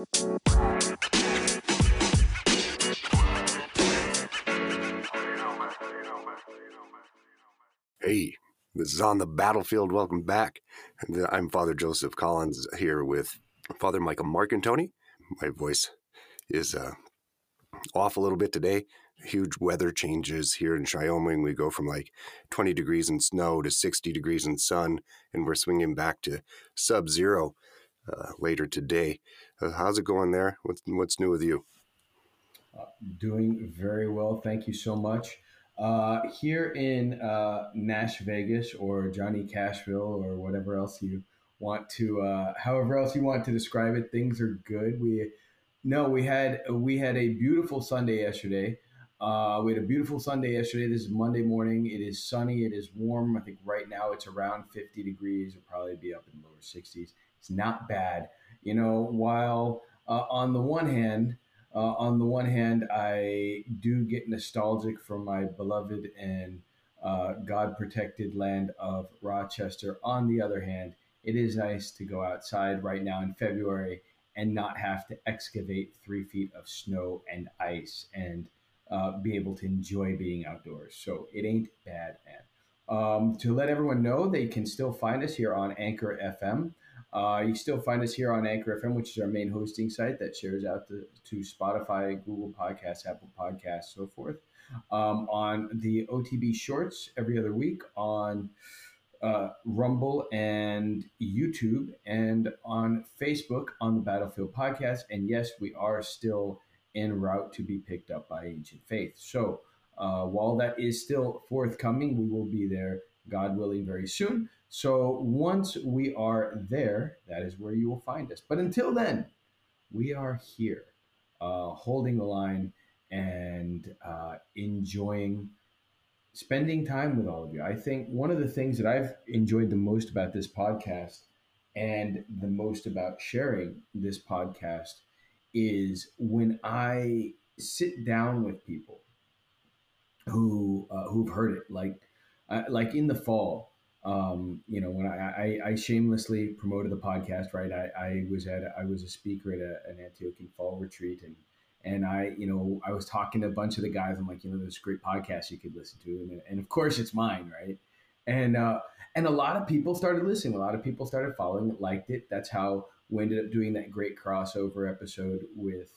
Hey, this is on the battlefield. Welcome back. I'm Father Joseph Collins here with Father Michael Marcantoni. My voice is uh, off a little bit today. Huge weather changes here in Wyoming. We go from like 20 degrees in snow to 60 degrees in sun, and we're swinging back to sub zero uh, later today. How's it going there? What's, what's new with you? Uh, doing very well. Thank you so much. Uh, here in uh, Nash Vegas or Johnny Cashville or whatever else you want to, uh, however else you want to describe it, things are good. We no, we had we had a beautiful Sunday yesterday. Uh, we had a beautiful Sunday yesterday. This is Monday morning. It is sunny. It is warm. I think right now it's around 50 degrees. It'll probably be up in the lower 60s. It's not bad. You know, while uh, on the one hand, uh, on the one hand, I do get nostalgic for my beloved and uh, God protected land of Rochester. On the other hand, it is nice to go outside right now in February and not have to excavate three feet of snow and ice and uh, be able to enjoy being outdoors. So it ain't bad, man. Um, to let everyone know, they can still find us here on Anchor FM. Uh, you still find us here on Anchor FM, which is our main hosting site that shares out to, to Spotify, Google Podcasts, Apple Podcasts, so forth. Um, on the OTB Shorts every other week on uh, Rumble and YouTube, and on Facebook on the Battlefield Podcast. And yes, we are still en route to be picked up by Ancient Faith. So uh, while that is still forthcoming, we will be there, God willing, very soon. So once we are there, that is where you will find us. But until then, we are here, uh, holding the line and uh, enjoying spending time with all of you. I think one of the things that I've enjoyed the most about this podcast and the most about sharing this podcast is when I sit down with people who uh, who've heard it, like uh, like in the fall um, you know, when I, I, I, shamelessly promoted the podcast, right? I, I was at I was a speaker at a, an Antiochian fall retreat, and and I, you know, I was talking to a bunch of the guys. I'm like, you know, there's a great podcast you could listen to, and, and of course it's mine, right? And uh, and a lot of people started listening. A lot of people started following liked it. That's how we ended up doing that great crossover episode with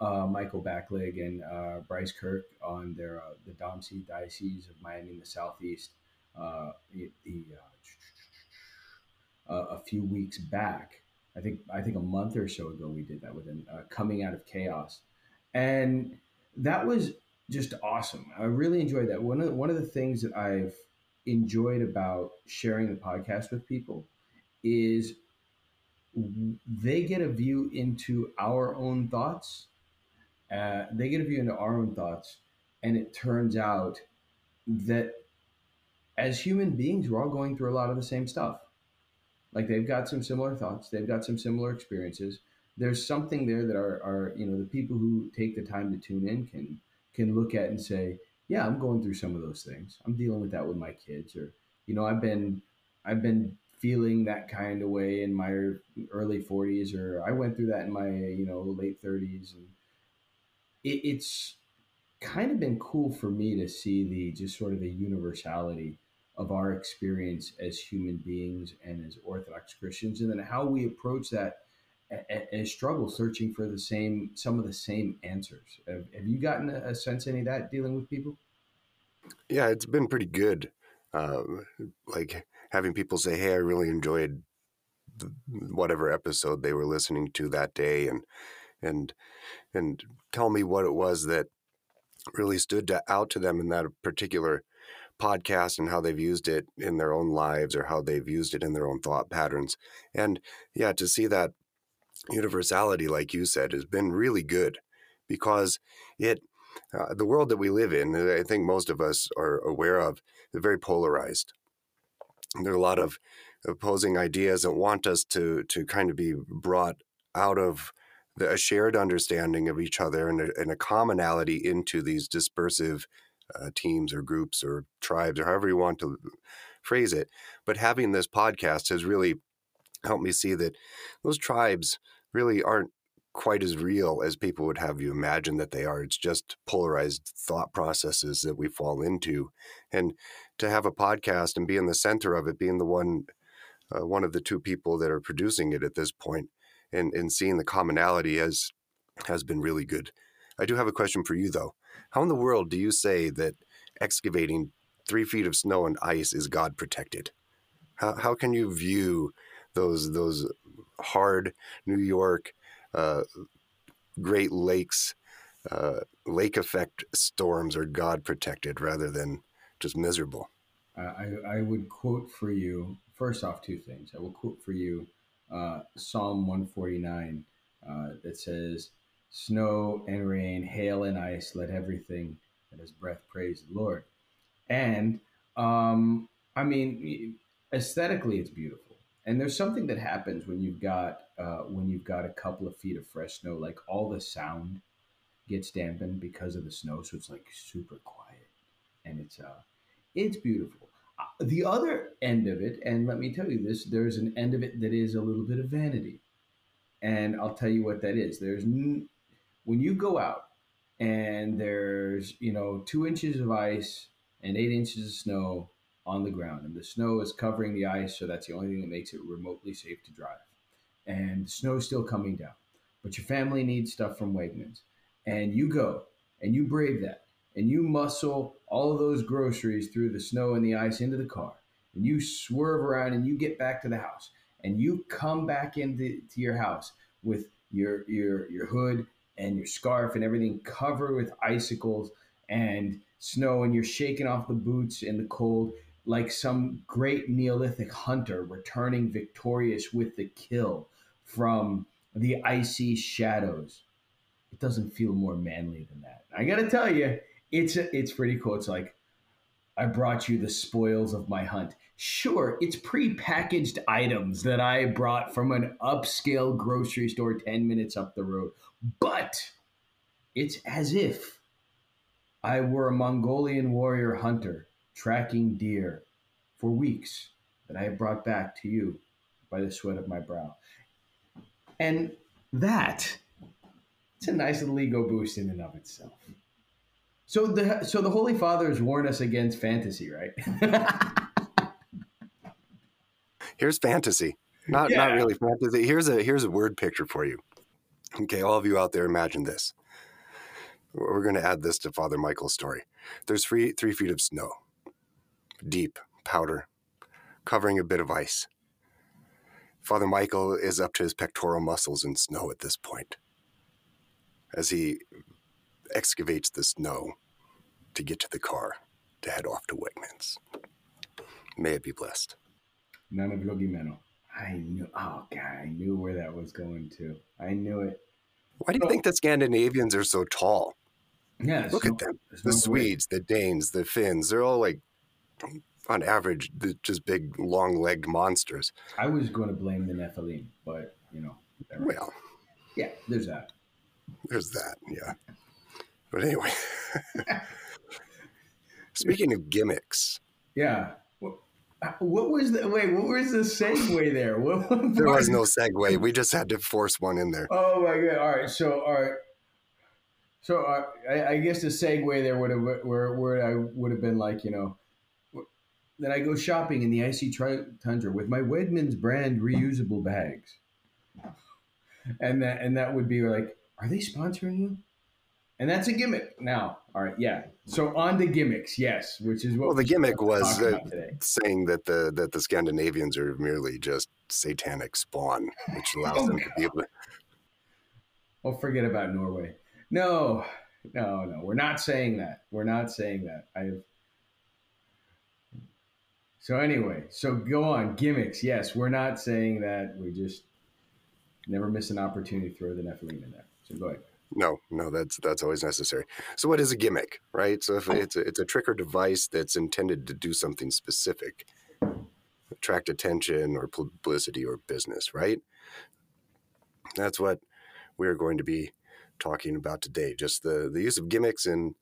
uh, Michael Backlig and uh, Bryce Kirk on their uh, the Domsey Diocese of Miami in the Southeast uh, the, uh, a few weeks back. I think I think a month or so ago we did that with him, uh, coming out of chaos, and that was just awesome. I really enjoyed that. One of the, one of the things that I've enjoyed about sharing the podcast with people is they get a view into our own thoughts. Uh, they get a view into our own thoughts, and it turns out that as human beings, we're all going through a lot of the same stuff. Like they've got some similar thoughts, they've got some similar experiences. There's something there that are, you know the people who take the time to tune in can can look at and say, yeah, I'm going through some of those things. I'm dealing with that with my kids, or you know, I've been I've been feeling that kind of way in my early 40s, or I went through that in my you know late 30s, and it, it's kind of been cool for me to see the just sort of the universality of our experience as human beings and as Orthodox Christians, and then how we approach that as struggle searching for the same some of the same answers. Have, have you gotten a sense any of that dealing with people? Yeah, it's been pretty good. Um, like having people say, "Hey, I really enjoyed whatever episode they were listening to that day," and and and tell me what it was that really stood to, out to them in that particular podcast and how they've used it in their own lives or how they've used it in their own thought patterns. And yeah, to see that universality, like you said, has been really good because it, uh, the world that we live in, I think most of us are aware of, is very polarized. There are a lot of opposing ideas that want us to to kind of be brought out of the, a shared understanding of each other and a, and a commonality into these dispersive uh, teams or groups or tribes or however you want to phrase it. But having this podcast has really helped me see that those tribes really aren't quite as real as people would have you imagine that they are. It's just polarized thought processes that we fall into. And to have a podcast and be in the center of it, being the one uh, one of the two people that are producing it at this point, and and seeing the commonality has has been really good. I do have a question for you though. How in the world do you say that excavating three feet of snow and ice is God protected? How how can you view those those hard New York uh, Great Lakes uh, lake effect storms are God protected rather than just miserable. I, I would quote for you first off two things. I will quote for you uh, Psalm 149 uh, that says, Snow and rain, hail and ice, let everything that has breath praise the Lord. And um, I mean, aesthetically, it's beautiful. And there's something that happens when you've got uh, when you've got a couple of feet of fresh snow, like all the sound gets dampened because of the snow, so it's like super quiet, and it's uh, it's beautiful. Uh, the other end of it, and let me tell you this, there's an end of it that is a little bit of vanity, and I'll tell you what that is. There's when you go out and there's you know two inches of ice and eight inches of snow on the ground, and the snow is covering the ice, so that's the only thing that makes it remotely safe to drive and the snow's still coming down, but your family needs stuff from Wegmans, and you go and you brave that, and you muscle all of those groceries through the snow and the ice into the car, and you swerve around and you get back to the house, and you come back into to your house with your your your hood and your scarf and everything covered with icicles and snow, and you're shaking off the boots in the cold like some great Neolithic hunter returning victorious with the kill from the icy shadows. It doesn't feel more manly than that. I got to tell you, it's a, it's pretty cool. It's like I brought you the spoils of my hunt. Sure, it's pre-packaged items that I brought from an upscale grocery store 10 minutes up the road, but it's as if I were a Mongolian warrior hunter tracking deer for weeks that I have brought back to you by the sweat of my brow. And that it's a nice little ego boost in and of itself. So the so the Holy Fathers warn us against fantasy, right? here's fantasy. Not yeah. not really fantasy. Here's a here's a word picture for you. Okay, all of you out there, imagine this. We're going to add this to Father Michael's story. There's three three feet of snow, deep powder, covering a bit of ice. Father Michael is up to his pectoral muscles in snow at this point as he excavates the snow to get to the car to head off to Wegmans. May it be blessed. None of Yogi Meno. I knew. Oh God, I knew where that was going to. I knew it. Why do you think the Scandinavians are so tall? Yeah, look no, at them. The no Swedes, way. the Danes, the Finns. They're all like on average, just big, long-legged monsters. I was going to blame the Nephilim, but you know, well, yeah, there's that. There's that, yeah. But anyway, speaking of gimmicks, yeah. What was the wait? What was the segue there? What, what, there was no segue. We just had to force one in there. Oh my god! All right, so all right, so uh, I, I, guess the segue there would have where where I would have been like you know Then I go shopping in the icy tundra with my Wegmans brand reusable bags. And that and that would be like, are they sponsoring you? And that's a gimmick. Now, all right, yeah. So on the gimmicks, yes, which is what. Well, the gimmick was saying that the that the Scandinavians are merely just satanic spawn, which allows oh, them to be able to. Oh, forget about Norway. No, no, no. We're not saying that. We're not saying that. I've so anyway, so go on gimmicks. Yes, we're not saying that. We just never miss an opportunity to throw the Nephilim in there. So go ahead. No, no, that's that's always necessary. So what is a gimmick, right? So if oh. it's a, it's a trick or device that's intended to do something specific, attract attention or publicity or business, right? That's what we're going to be talking about today. Just the the use of gimmicks in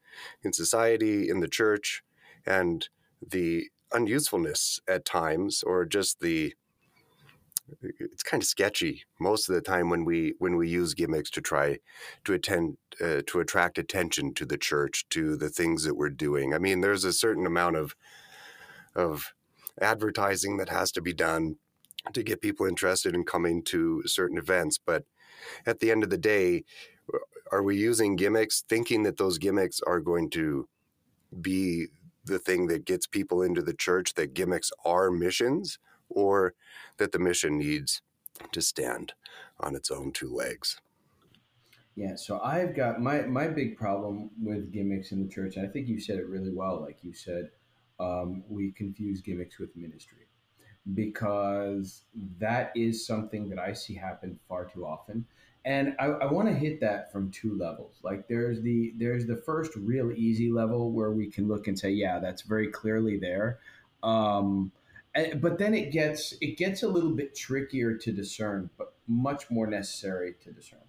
in society, in the church, and the unusefulness at times or just the it's kind of sketchy most of the time when we when we use gimmicks to try to attend uh, to attract attention to the church to the things that we're doing. I mean, there's a certain amount of of advertising that has to be done to get people interested in coming to certain events, but at the end of the day, are we using gimmicks thinking that those gimmicks are going to be the thing that gets people into the church that gimmicks are missions or that the mission needs to stand on its own two legs. Yeah, so I've got my my big problem with gimmicks in the church, and I think you said it really well. Like you said, um, we confuse gimmicks with ministry because that is something that I see happen far too often. And I, I want to hit that from two levels. Like there's the there's the first real easy level where we can look and say, yeah, that's very clearly there. Um, but then it gets it gets a little bit trickier to discern, but much more necessary to discern.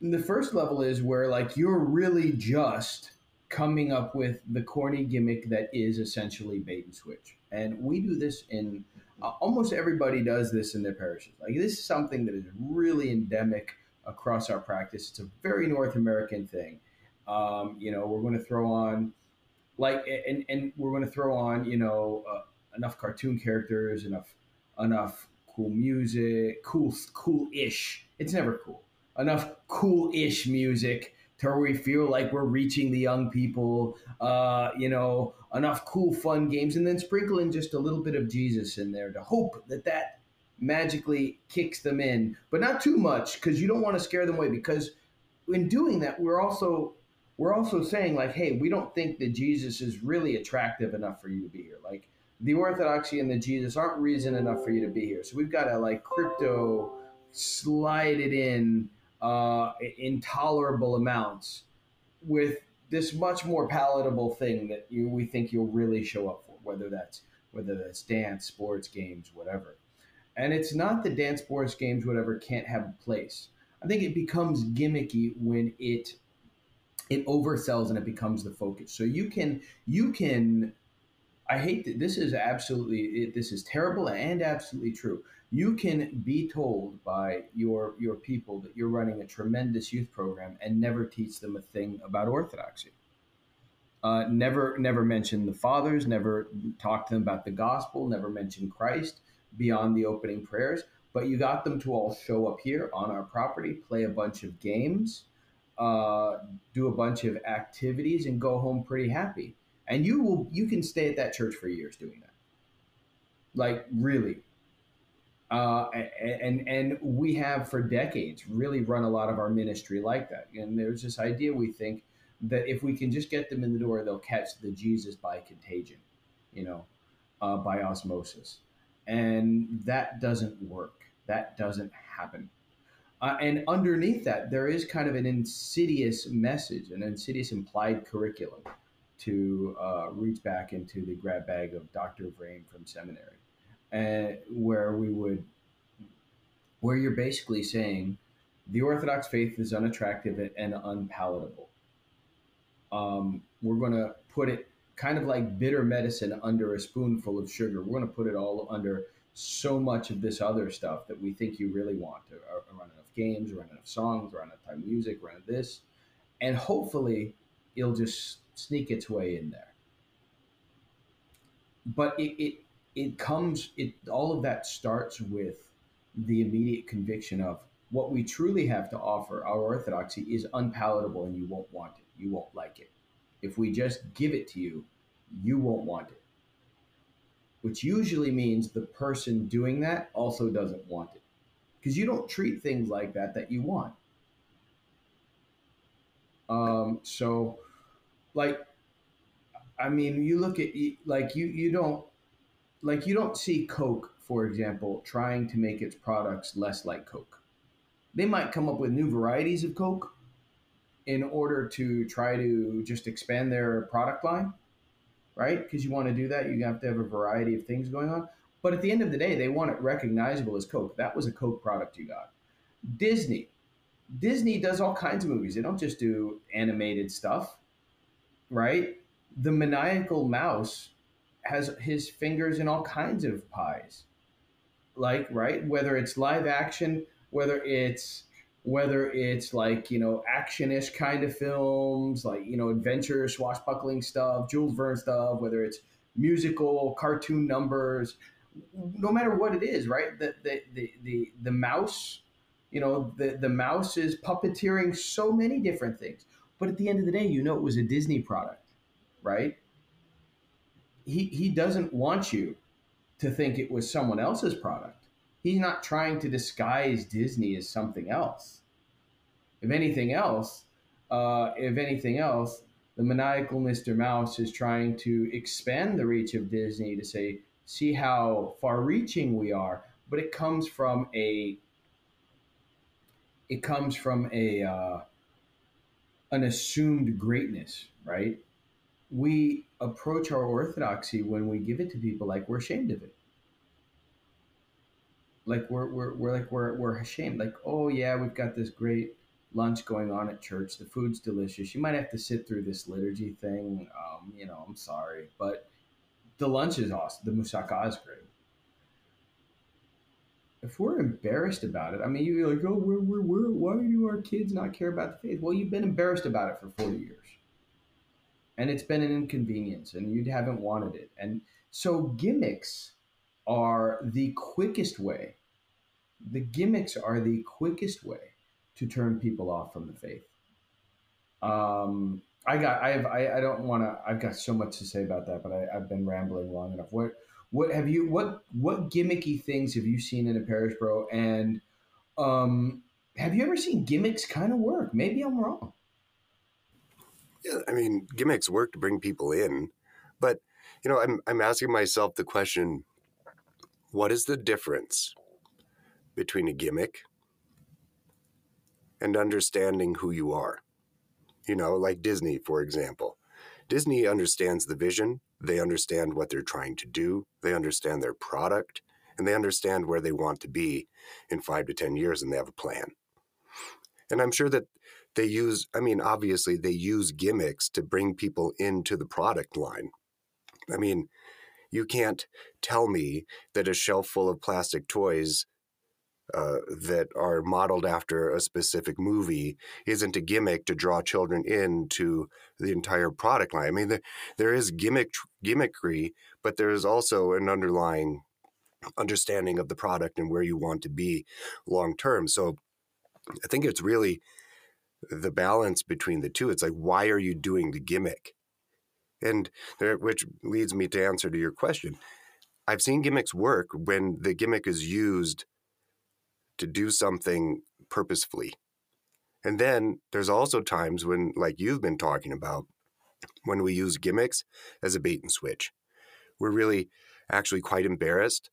And the first level is where like you're really just coming up with the corny gimmick that is essentially bait and switch, and we do this in uh, almost everybody does this in their parishes. Like this is something that is really endemic across our practice. It's a very North American thing. Um, you know, we're going to throw on like and and we're going to throw on you know. Uh, enough cartoon characters, enough enough cool music, cool cool-ish. It's never cool. Enough cool-ish music to where we feel like we're reaching the young people. Uh, you know, enough cool, fun games, and then sprinkle in just a little bit of Jesus in there to hope that that magically kicks them in, but not too much because you don't want to scare them away. Because in doing that, we're also we're also saying like, hey, we don't think that Jesus is really attractive enough for you to be here. Like the orthodoxy and the Jesus aren't reason enough for you to be here. So we've got to like crypto slide it in uh, intolerable amounts with this much more palatable thing that you we think you'll really show up for, whether that's whether that's dance, sports, games, whatever. And it's not that dance, sports, games, whatever can't have a place. I think it becomes gimmicky when it it oversells and it becomes the focus. So you can you can I hate that this is absolutely this is terrible and absolutely true. You can be told by your your people that you're running a tremendous youth program and never teach them a thing about orthodoxy. Uh, never never mention the fathers, never talk to them about the gospel, never mention Christ beyond the opening prayers. But you got them to all show up here on our property, play a bunch of games, uh, do a bunch of activities, and go home pretty happy and you will you can stay at that church for years doing that. Like really. Uh, and and we have for decades really run a lot of our ministry like that. And there's this idea we think that if we can just get them in the door they'll catch the jesus by contagion you know uh, by osmosis. And that doesn't work. That doesn't happen. Uh, and underneath that there is kind of an insidious message an insidious implied curriculum to uh, reach back into the grab bag of Dr. Vrame from seminary, and where we would, where you're basically saying the Orthodox faith is unattractive and unpalatable. Um, we're going to put it kind of like bitter medicine under a spoonful of sugar. We're going to put it all under so much of this other stuff that we think you really want to uh, run enough games, run enough songs, run enough time music, run this, and hopefully it'll just sneak its way in there. But it, it it comes it all of that starts with the immediate conviction of what we truly have to offer our orthodoxy is unpalatable and you won't want it. You won't like it. If we just give it to you you won't want it. Which usually means the person doing that also doesn't want it. Because you don't treat things like that that you want. Um, so like i mean you look at like you you don't like you don't see coke for example trying to make its products less like coke. They might come up with new varieties of coke in order to try to just expand their product line right? Because you want to do that you have to have a variety of things going on. But at the end of the day they want it recognizable as coke. That was a coke product you got. Disney. Disney does all kinds of movies. They don't just do animated stuff right? The maniacal mouse has his fingers in all kinds of pies. like right whether it's live action whether it's whether it's like you know actionish kind of films like you know adventure swashbuckling stuff jules verne stuff whether it's musical cartoon numbers no matter what it is right the the the the, the mouse you know the the mouse is puppeteering so many different things but at the end of the day you know it was a disney product right he he doesn't want you to think it was someone else's product he's not trying to disguise Disney as something else. If anything else, uh, if anything else, the maniacal Mr. Mouse is trying to expand the reach of Disney to say, see how far-reaching we are. But it comes from a, it comes from a, uh, an assumed greatness, right? We approach our orthodoxy when we give it to people like we're ashamed of it. Like we're, we're, we're like we're, we're ashamed. Like oh yeah we've got this great lunch going on at church. The food's delicious. You might have to sit through this liturgy thing. Um, you know i'm sorry but the lunch is awesome. The moussaka is great if we're embarrassed about it i mean you're like oh we're, we're, we're, why do our kids not care about the faith well you've been embarrassed about it for 40 years and it's been an inconvenience and you haven't wanted it and so gimmicks are the quickest way, the gimmicks are the quickest way to turn people off from the faith. Um, I got, I have, I, I don't want to, I've got so much to say about that, but I, I've been rambling long enough. What, what have you, what, what gimmicky things have you seen in a parish, bro? And, um, have you ever seen gimmicks kind of work? Maybe I'm wrong. Yeah, I mean, gimmicks work to bring people in, but you know, I'm I'm asking myself the question: what is the difference between a gimmick and understanding who you are? You know, like Disney, for example. Disney understands the vision, they understand what they're trying to do, they understand their product, and they understand where they want to be in five to 10 years, and they have a plan. And I'm sure that they use, I mean, obviously, they use gimmicks to bring people into the product line. I mean, you can't tell me that a shelf full of plastic toys uh, that are modeled after a specific movie isn't a gimmick to draw children into the entire product line. I mean, there, there is gimmick gimmickry, but there is also an underlying understanding of the product and where you want to be long term. So I think it's really the balance between the two. It's like, why are you doing the gimmick? And there, which leads me to answer to your question. I've seen gimmicks work when the gimmick is used to do something purposefully. And then there's also times when, like you've been talking about, when we use gimmicks as a bait and switch. We're really actually quite embarrassed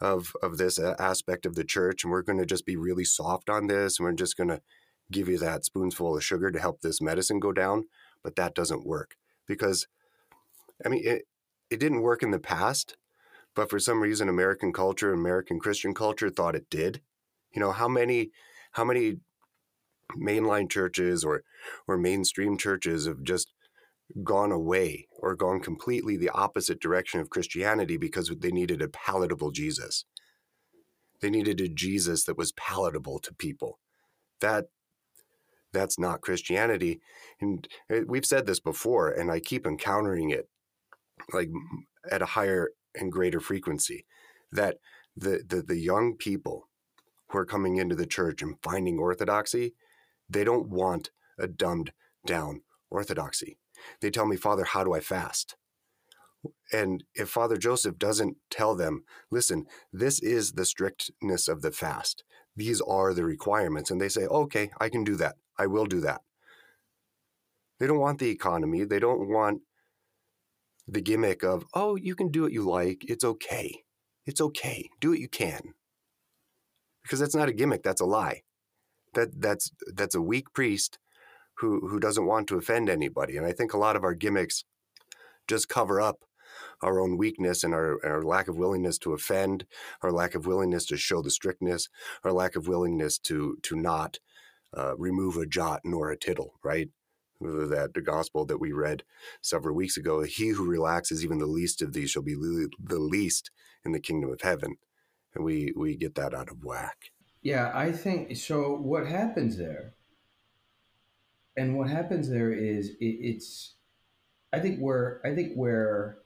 of of this aspect of the church, and we're going to just be really soft on this, and we're just going to give you that spoonful of sugar to help this medicine go down. But that doesn't work because I mean, it, it didn't work in the past, but for some reason, American culture, American Christian culture thought it did. You know, how many, how many mainline churches or, or mainstream churches have just gone away or gone completely the opposite direction of Christianity because they needed a palatable Jesus. They needed a Jesus that was palatable to people. That that's not Christianity. And eh, we've said this before, and I keep encountering it like at a higher and greater frequency that the, the the young people who are coming into the church and finding orthodoxy they don't want a dumbed down orthodoxy they tell me father how do i fast and if father joseph doesn't tell them listen this is the strictness of the fast these are the requirements and they say okay i can do that i will do that they don't want the economy they don't want the gimmick of, oh, you can do what you like. It's okay. It's okay. Do what you can. Because that's not a gimmick, that's a lie. That that's that's a weak priest who who doesn't want to offend anybody. And I think a lot of our gimmicks just cover up our own weakness and our, our lack of willingness to offend, our lack of willingness to show the strictness, our lack of willingness to to not uh, remove a jot nor a tittle, right? that the gospel that we read several weeks ago he who relaxes even the least of these shall be the least in the kingdom of heaven and we we get that out of whack. Yeah, I think so. What happens there, and what happens there is it, it's, I think where I think where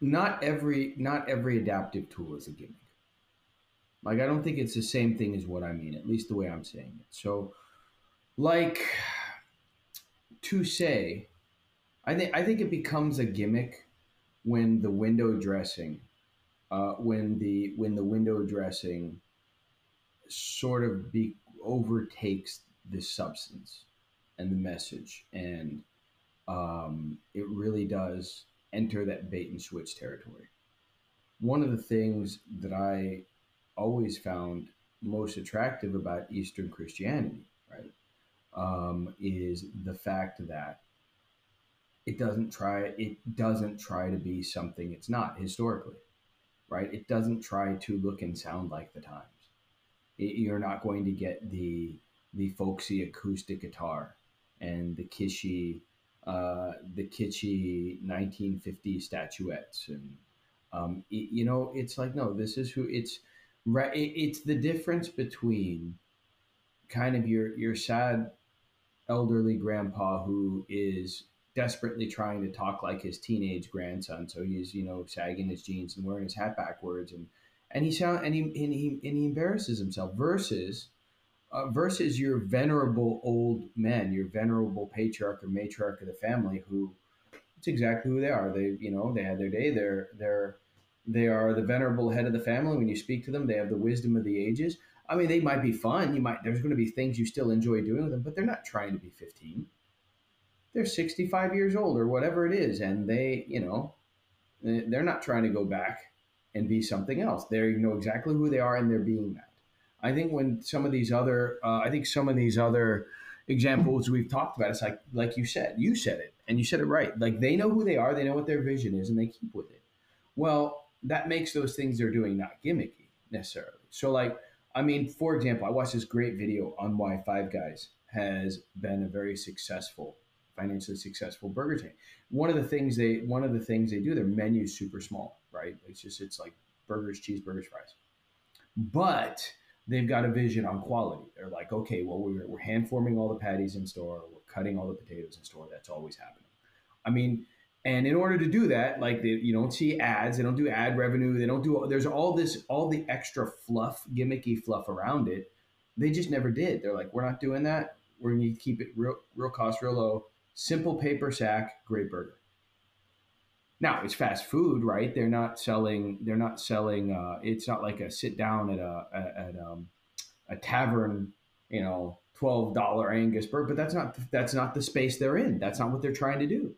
not every not every adaptive tool is a gimmick. Like I don't think it's the same thing as what I mean, at least the way I'm saying it. So, like to say, I think I think it becomes a gimmick when the window dressing, uh, when the when the window dressing sort of be overtakes the substance and the message, and um, it really does enter that bait and switch territory. One of the things that I always found most attractive about Eastern Christianity, right, um, is the fact that it doesn't try it doesn't try to be something it's not historically, right? It doesn't try to look and sound like the times. It, you're not going to get the the folksy acoustic guitar and the kishy uh, the kitschy 1950 statuettes and um, it, you know it's like no this is who it's it's the difference between kind of your your sad elderly grandpa who is desperately trying to talk like his teenage grandson so he's you know sagging his jeans and wearing his hat backwards and and he sound and he and he, and he embarrasses himself versus uh, versus your venerable old men, your venerable patriarch or matriarch of the family, who it's exactly who they are. They, you know, they had their day. They're they're they are the venerable head of the family. When you speak to them, they have the wisdom of the ages. I mean, they might be fun. You might there's going to be things you still enjoy doing with them, but they're not trying to be 15. They're 65 years old or whatever it is, and they, you know, they're not trying to go back and be something else. They know exactly who they are, and they're being that. I think when some of these other, uh, I think some of these other examples we've talked about, it's like, like you said, you said it, and you said it right. Like they know who they are, they know what their vision is, and they keep with it. Well, that makes those things they're doing not gimmicky necessarily. So, like, I mean, for example, I watched this great video on why Five Guys has been a very successful, financially successful burger chain. One of the things they, one of the things they do, their menu is super small, right? It's just, it's like burgers, cheeseburgers, fries. But they've got a vision on quality. They're like, okay, well, we're, we're hand forming all the patties in store, we're cutting all the potatoes in store. That's always happening. I mean, and in order to do that, like they, you don't see ads, they don't do ad revenue, they don't do. There's all this, all the extra fluff, gimmicky fluff around it. They just never did. They're like, we're not doing that. We're going to keep it real, real cost, real low. Simple paper sack, great burger. Now it's fast food, right? They're not selling. They're not selling. Uh, it's not like a sit down at a at um, a tavern, you know, twelve dollar Angus burger. But that's not that's not the space they're in. That's not what they're trying to do.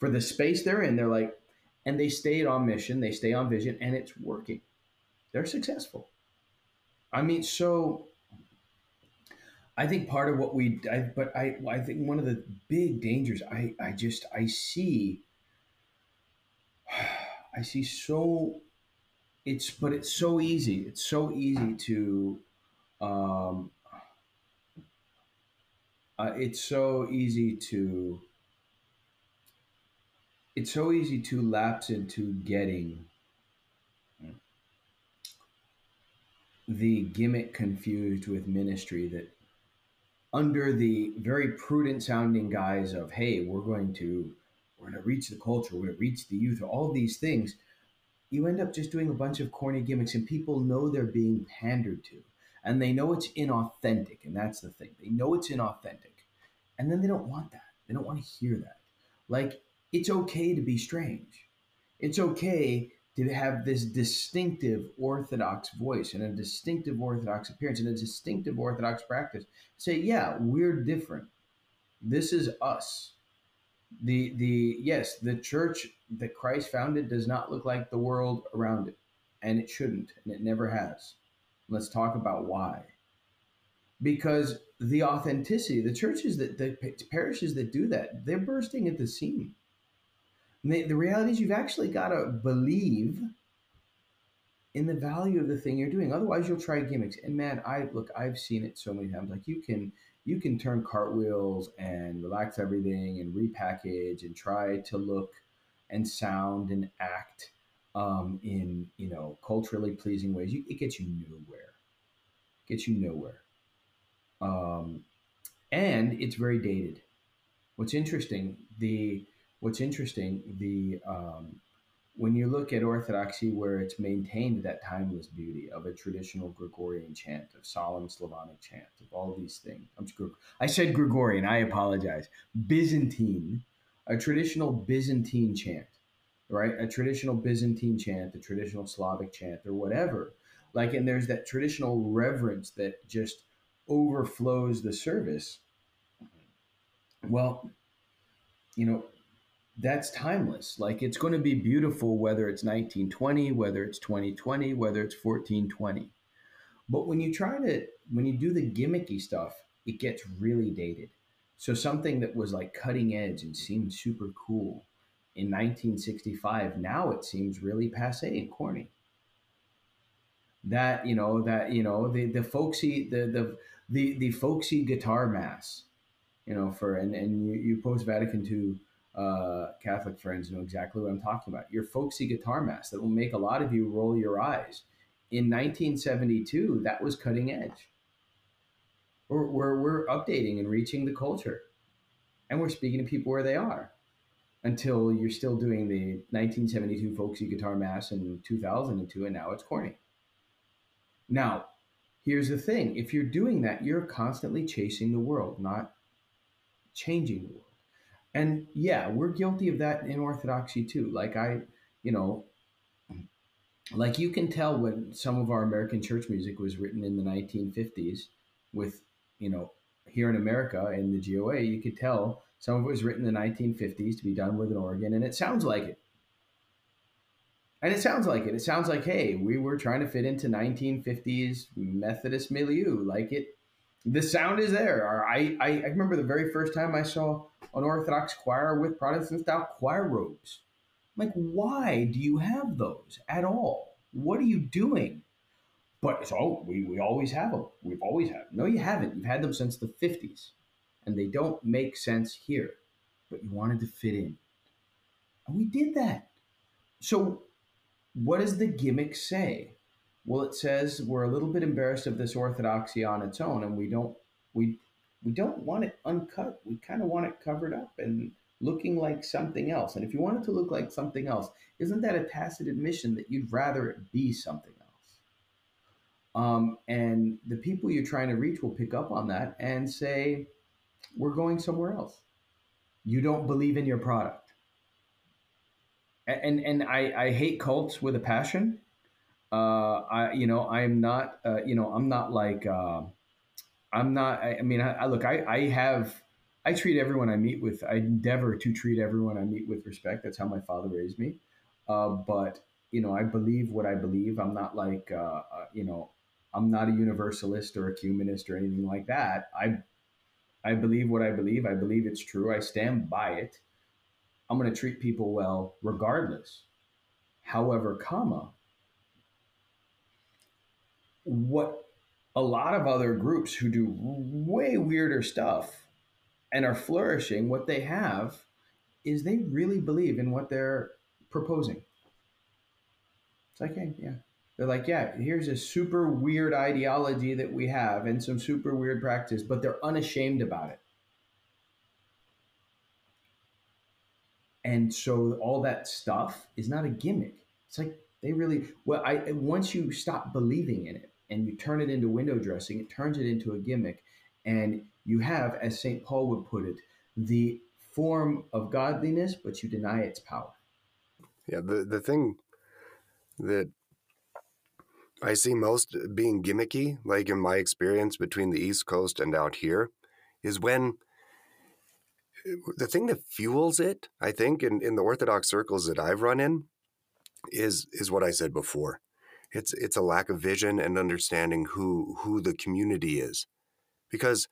For the space they're in, they're like, and they stayed on mission. They stay on vision, and it's working. They're successful. I mean, so I think part of what we, I, but I, I think one of the big dangers I, I just I see I see so it's but it's so easy. It's so easy to um uh, it's so easy to it's so easy to lapse into getting the gimmick confused with ministry that under the very prudent sounding guise of hey we're going to we're going to reach the culture, we're going to reach the youth, all these things, you end up just doing a bunch of corny gimmicks and people know they're being pandered to. And they know it's inauthentic. And that's the thing. They know it's inauthentic. And then they don't want that. They don't want to hear that. Like, it's okay to be strange. It's okay to have this distinctive Orthodox voice and a distinctive Orthodox appearance and a distinctive Orthodox practice. Say, yeah, we're different. This is us the the yes the church that christ founded does not look like the world around it and it shouldn't and it never has let's talk about why because the authenticity the churches that the parishes that do that they're bursting at the seam the, the reality is you've actually got to believe in the value of the thing you're doing otherwise you'll try gimmicks and man i look i've seen it so many times like you can you can turn cartwheels and relax everything and repackage and try to look and sound and act um, in you know culturally pleasing ways, you, it gets you nowhere. Gets you nowhere. Um, and it's very dated. What's interesting, the what's interesting, the um, when you look at Orthodoxy, where it's maintained that timeless beauty of a traditional Gregorian chant, of solemn Slavonic chant, of all these things. I'm screwed. I said Gregorian. I apologize. Byzantine, a traditional Byzantine chant, right? A traditional Byzantine chant, a traditional Slavic chant, or whatever. Like, and there's that traditional reverence that just overflows the service. Well, you know, that's timeless. Like it's going to be beautiful whether it's 1920, whether it's 2020, whether it's 1420. But when you try to, when you do the gimmicky stuff, it gets really dated. So something that was like cutting edge and seemed super cool in 1965, now it seems really passe and corny. That you know that you know the the folksy the the the the folksy guitar mass, you know for and and you, you post Vatican II uh, Catholic friends know exactly what I'm talking about. Your folksy guitar mass that will make a lot of you roll your eyes. In 1972, that was cutting edge. We're, we're, we're updating and reaching the culture, and we're speaking to people where they are. Until you're still doing the 1972 folksy guitar mass in 2002, and now it's corny. Now, here's the thing if you're doing that, you're constantly chasing the world, not changing the world and yeah, we're guilty of that in Orthodoxy too. Like I, you know, like you can tell when some of our American church music was written in the 1950s with, you know, here in America in the GOA, you could tell some of it was written in the 1950s to be done with an organ, and it sounds like it. And it sounds like it. It sounds like, hey, we were trying to fit into 1950s Methodist milieu. Like it, the sound is there. I, I, I remember the very first time I saw an Orthodox choir with Protestant style choir robes. I'm like, why do you have those at all? What are you doing? But so oh, we, we always have them. We've always had them. No, you haven't. You've had them since the 50s. And they don't make sense here. But you wanted to fit in. And we did that. So what does the gimmick say? Well, it says we're a little bit embarrassed of this orthodoxy on its own, and we don't we we don't want it uncut. We kind of want it covered up and looking like something else. And if you want it to look like something else, isn't that a tacit admission that you'd rather it be something else? Um, and the people you're trying to reach will pick up on that and say, "We're going somewhere else." You don't believe in your product, and and I, I hate cults with a passion. Uh, I you know I'm not uh, you know I'm not like. Uh, I'm not. I, I mean, I, I, look. I, I have. I treat everyone I meet with. I endeavor to treat everyone I meet with respect. That's how my father raised me. Uh, but you know, I believe what I believe. I'm not like uh, uh, you know, I'm not a universalist or a humanist or anything like that. I I believe what I believe. I believe it's true. I stand by it. I'm going to treat people well regardless. However, comma, what a lot of other groups who do way weirder stuff and are flourishing, what they have is they really believe in what they're proposing. It's like, hey, yeah. They're like, yeah, here's a super weird ideology that we have and some super weird practice, but they're unashamed about it. And so all that stuff is not a gimmick. It's like they really well, I once you stop believing in it, and you turn it into window dressing, it turns it into a gimmick. And you have, as St. Paul would put it, the form of godliness, but you deny its power. Yeah, the, the thing that I see most being gimmicky, like in my experience between the East Coast and out here, is when the thing that fuels it, I think, in, in the Orthodox circles that I've run in, is is what I said before it's it's a lack of vision and understanding who who the community is because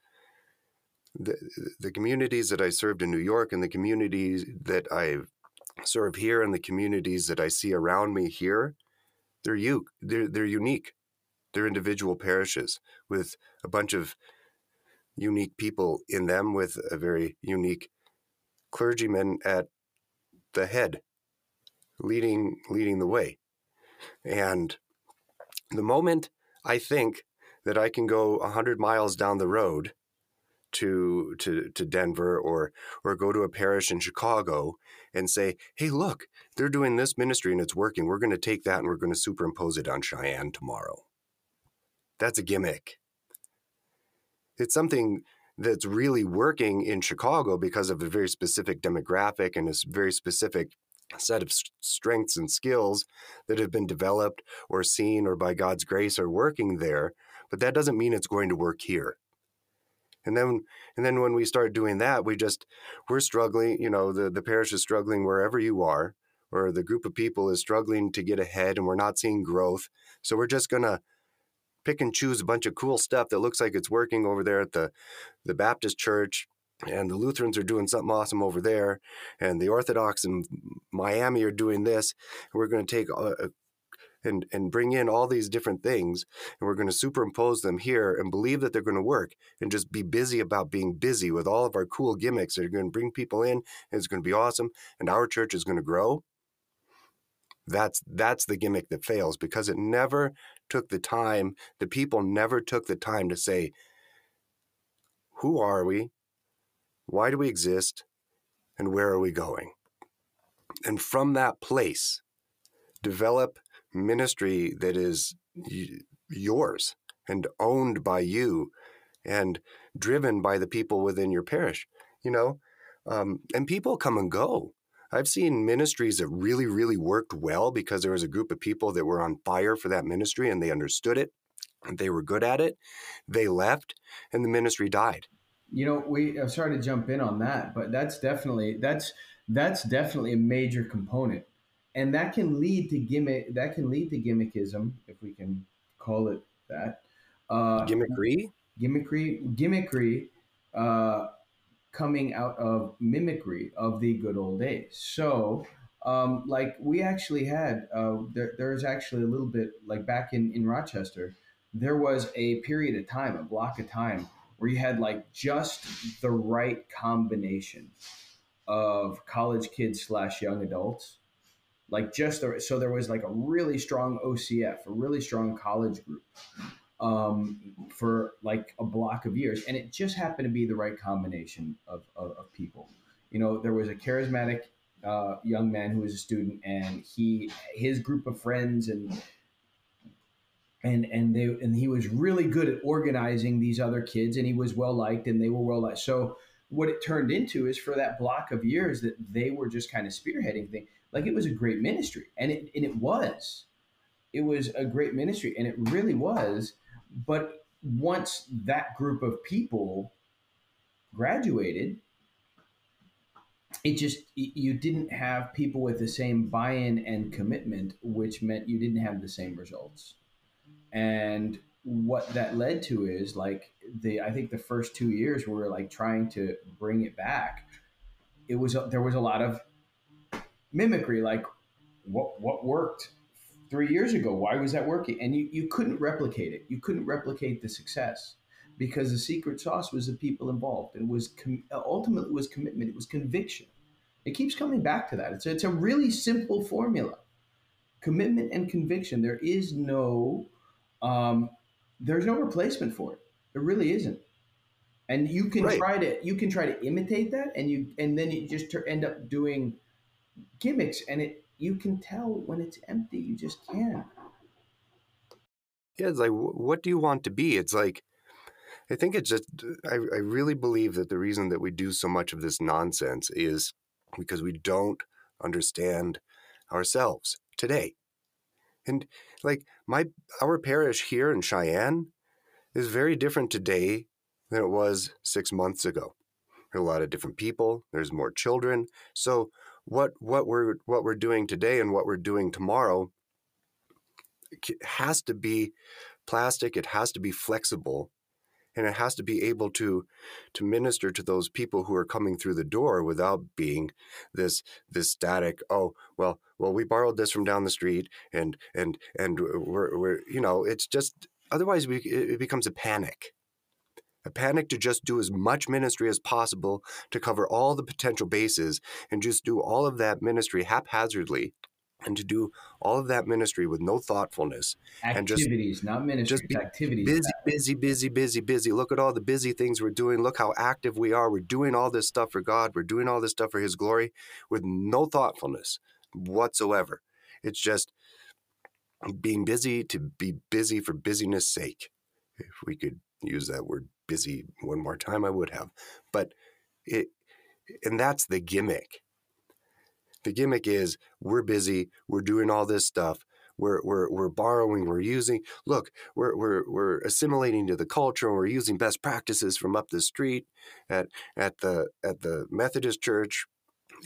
the the communities that I served in New York and the communities that I serve here and the communities that I see around me here they're you they're they're unique they're individual parishes with a bunch of unique people in them with a very unique clergyman at the head leading leading the way. And the moment I think that I can go 100 miles down the road to to to Denver or or go to a parish in Chicago and say, "Hey, look, they're doing this ministry and it's working. We're going to take that and we're going to superimpose it on Cheyenne tomorrow." That's a gimmick. It's something that's really working in Chicago because of a very specific demographic and a very specific set of strengths and skills that have been developed or seen or by God's grace are working there, but that doesn't mean it's going to work here. And then and then when we start doing that, we just we're struggling, you know, the, the parish is struggling wherever you are, or the group of people is struggling to get ahead and we're not seeing growth. So we're just gonna pick and choose a bunch of cool stuff that looks like it's working over there at the the Baptist church and the Lutherans are doing something awesome over there, and the Orthodox in Miami are doing this. We're going to take a, and and bring in all these different things and we're going to superimpose them here and believe that they're going to work and just be busy about being busy with all of our cool gimmicks that are going to bring people in and it's going to be awesome and our church is going to grow that's that's the gimmick that fails because it never took the time the people never took the time to say who are we why do we exist and where are we going and from that place develop ministry that is yours and owned by you and driven by the people within your parish, you know? Um, and people come and go. I've seen ministries that really, really worked well because there was a group of people that were on fire for that ministry and they understood it and they were good at it. They left and the ministry died. You know, we I'm sorry to jump in on that, but that's definitely that's that's definitely a major component and that can lead to gimmick. That can lead to gimmickism, if we can call it that. Uh, gimmickry, gimmickry, gimmickry, uh, coming out of mimicry of the good old days. So, um, like we actually had, uh, there, there's actually a little bit like back in in Rochester, there was a period of time, a block of time where you had like just the right combination of college kids slash young adults like just the, so there was like a really strong OCF, a really strong college group um, for like a block of years, and it just happened to be the right combination of, of, of people. You know, there was a charismatic uh, young man who was a student, and he his group of friends and and and they and he was really good at organizing these other kids, and he was well liked, and they were well liked. So what it turned into is for that block of years that they were just kind of spearheading things like it was a great ministry and it and it was. It was a great ministry and it really was. But once that group of people graduated it just you didn't have people with the same buy-in and commitment which meant you didn't have the same results and what that led to is like the i think the first two years we were like trying to bring it back it was there was a lot of mimicry, like what what worked three years ago? Why was that working? And you, you couldn't replicate it. You couldn't replicate the success because the secret sauce was the people involved. It was com- ultimately was commitment. It was conviction. It keeps coming back to that. It's a, it's a really simple formula: commitment and conviction. There is no um, there's no replacement for it. There really isn't. And you can right. try to you can try to imitate that, and you and then you just end up doing gimmicks, and it you can tell when it's empty. You just can. Yeah, it's like, what do you want to be? It's like, I think it's just, I, I really believe that the reason that we do so much of this nonsense is because we don't understand ourselves today. And like my our parish here in Cheyenne is very different today than it was six months ago. There are a lot of different people. There's more children. So what what we're what we're doing today and what we're doing tomorrow has to be plastic it has to be flexible and it has to be able to to minister to those people who are coming through the door without being this this static oh well well we borrowed this from down the street and and and we're, we're you know it's just otherwise we, it becomes a panic. A panic to just do as much ministry as possible to cover all the potential bases and just do all of that ministry haphazardly and to do all of that ministry with no thoughtfulness activities, just, not ministry, just activities. Busy, busy, busy, busy, busy. Look at all the busy things we're doing. Look how active we are. We're doing all this stuff for God. We're doing all this stuff for His glory with no thoughtfulness whatsoever. It's just being busy to be busy for busyness sake. If we could use that word busy one more time, I would have. But it, and that's the gimmick the gimmick is we're busy, we're doing all this stuff, we're we're we're borrowing, we're using. Look, we're we're we're assimilating to the culture, and we're using best practices from up the street at at the at the Methodist church.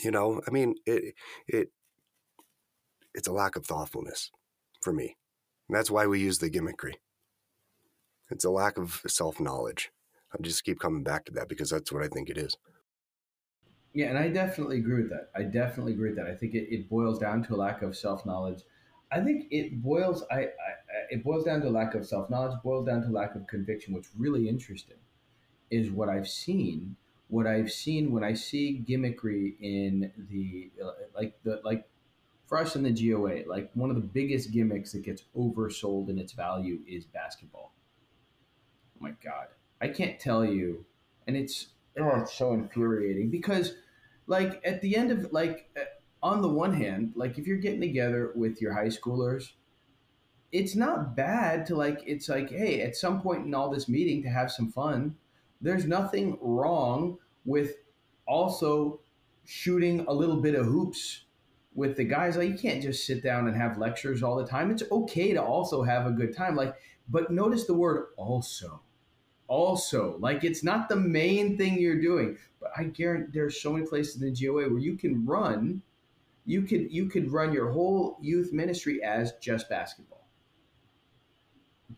You know, I mean, it it it's a lack of thoughtfulness for me. And that's why we use the gimmickry. It's a lack of self knowledge. I just keep coming back to that because that's what I think it is. Yeah, and I definitely agree with that. I definitely agree with that. I think it, it boils down to a lack of self knowledge. I think it boils I, I it boils down to a lack of self knowledge, boils down to lack of conviction. What's really interesting is what I've seen. What I've seen when I see gimmickry in the like the like for us in the GOA, like one of the biggest gimmicks that gets oversold in its value is basketball. Oh my God, I can't tell you, and it's oh, it's so infuriating because like at the end of like uh, on the one hand like if you're getting together with your high schoolers it's not bad to like it's like hey at some point in all this meeting to have some fun there's nothing wrong with also shooting a little bit of hoops with the guys. Like you can't just sit down and have lectures all the time. It's okay to also have a good time. Like but notice the word also also. Like it's not the main thing you're doing, but I guarantee there's so many places in the GOA where you can run, you could you could run your whole youth ministry as just basketball.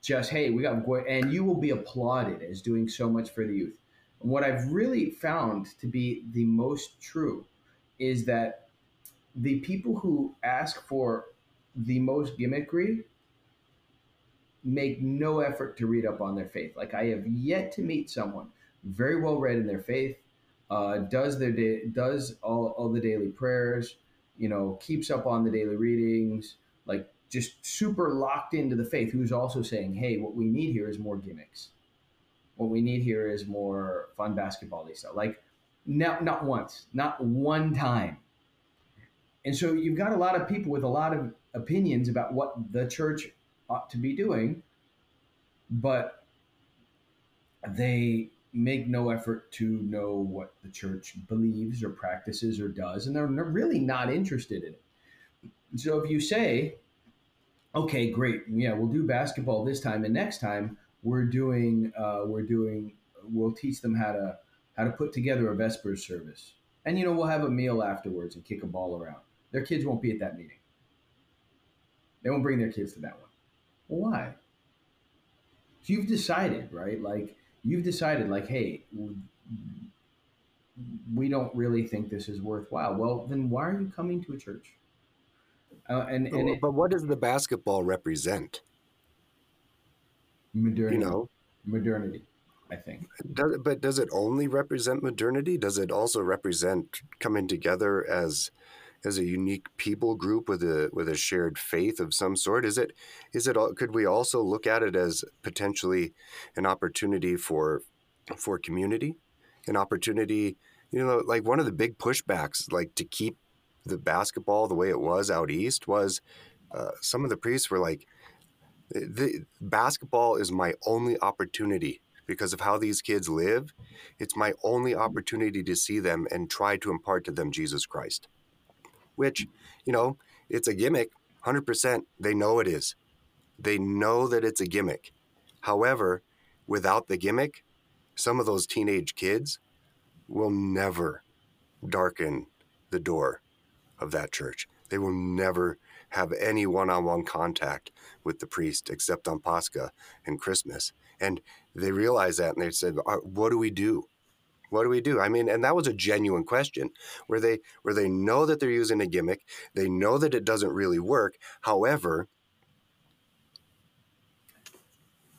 Just hey, we got and you will be applauded as doing so much for the youth. And what I've really found to be the most true is that the people who ask for the most gimmickry make no effort to read up on their faith. Like I have yet to meet someone very well read in their faith, uh, does their day, does all, all the daily prayers, you know, keeps up on the daily readings, like just super locked into the faith. Who's also saying, hey, what we need here is more gimmicks. What we need here is more fun basketball stuff. Like, not not once, not one time. And so you've got a lot of people with a lot of opinions about what the church ought to be doing, but they make no effort to know what the church believes or practices or does, and they're really not interested in it. So if you say, okay, great, yeah, we'll do basketball this time, and next time we're doing, uh, we're doing, we'll teach them how to how to put together a Vespers service, and you know we'll have a meal afterwards and kick a ball around. Their kids won't be at that meeting. They won't bring their kids to that one. Why? You've decided, right? Like you've decided, like, hey, we don't really think this is worthwhile. Well, then why are you coming to a church? Uh, and, and it, but what does the basketball represent? Modernity. You know, modernity. I think. Does, but does it only represent modernity? Does it also represent coming together as as a unique people group with a with a shared faith of some sort? Is it is it could we also look at it as potentially an opportunity for for community, an opportunity, you know, like one of the big pushbacks, like to keep the basketball the way it was out east, was uh, some of the priests were like, the basketball is my only opportunity because of how these kids live. It's my only opportunity to see them and try to impart to them Jesus Christ which, you know, it's a gimmick. 100%. They know it is. They know that it's a gimmick. However, without the gimmick, some of those teenage kids will never darken the door of that church. They will never have any one on one contact with the priest except on Pascha and Christmas. And they realize that and they said, uh, What do we do? What do we do? I mean, and that was a genuine question where they where they know that they're using a gimmick, they know that it doesn't really work. However,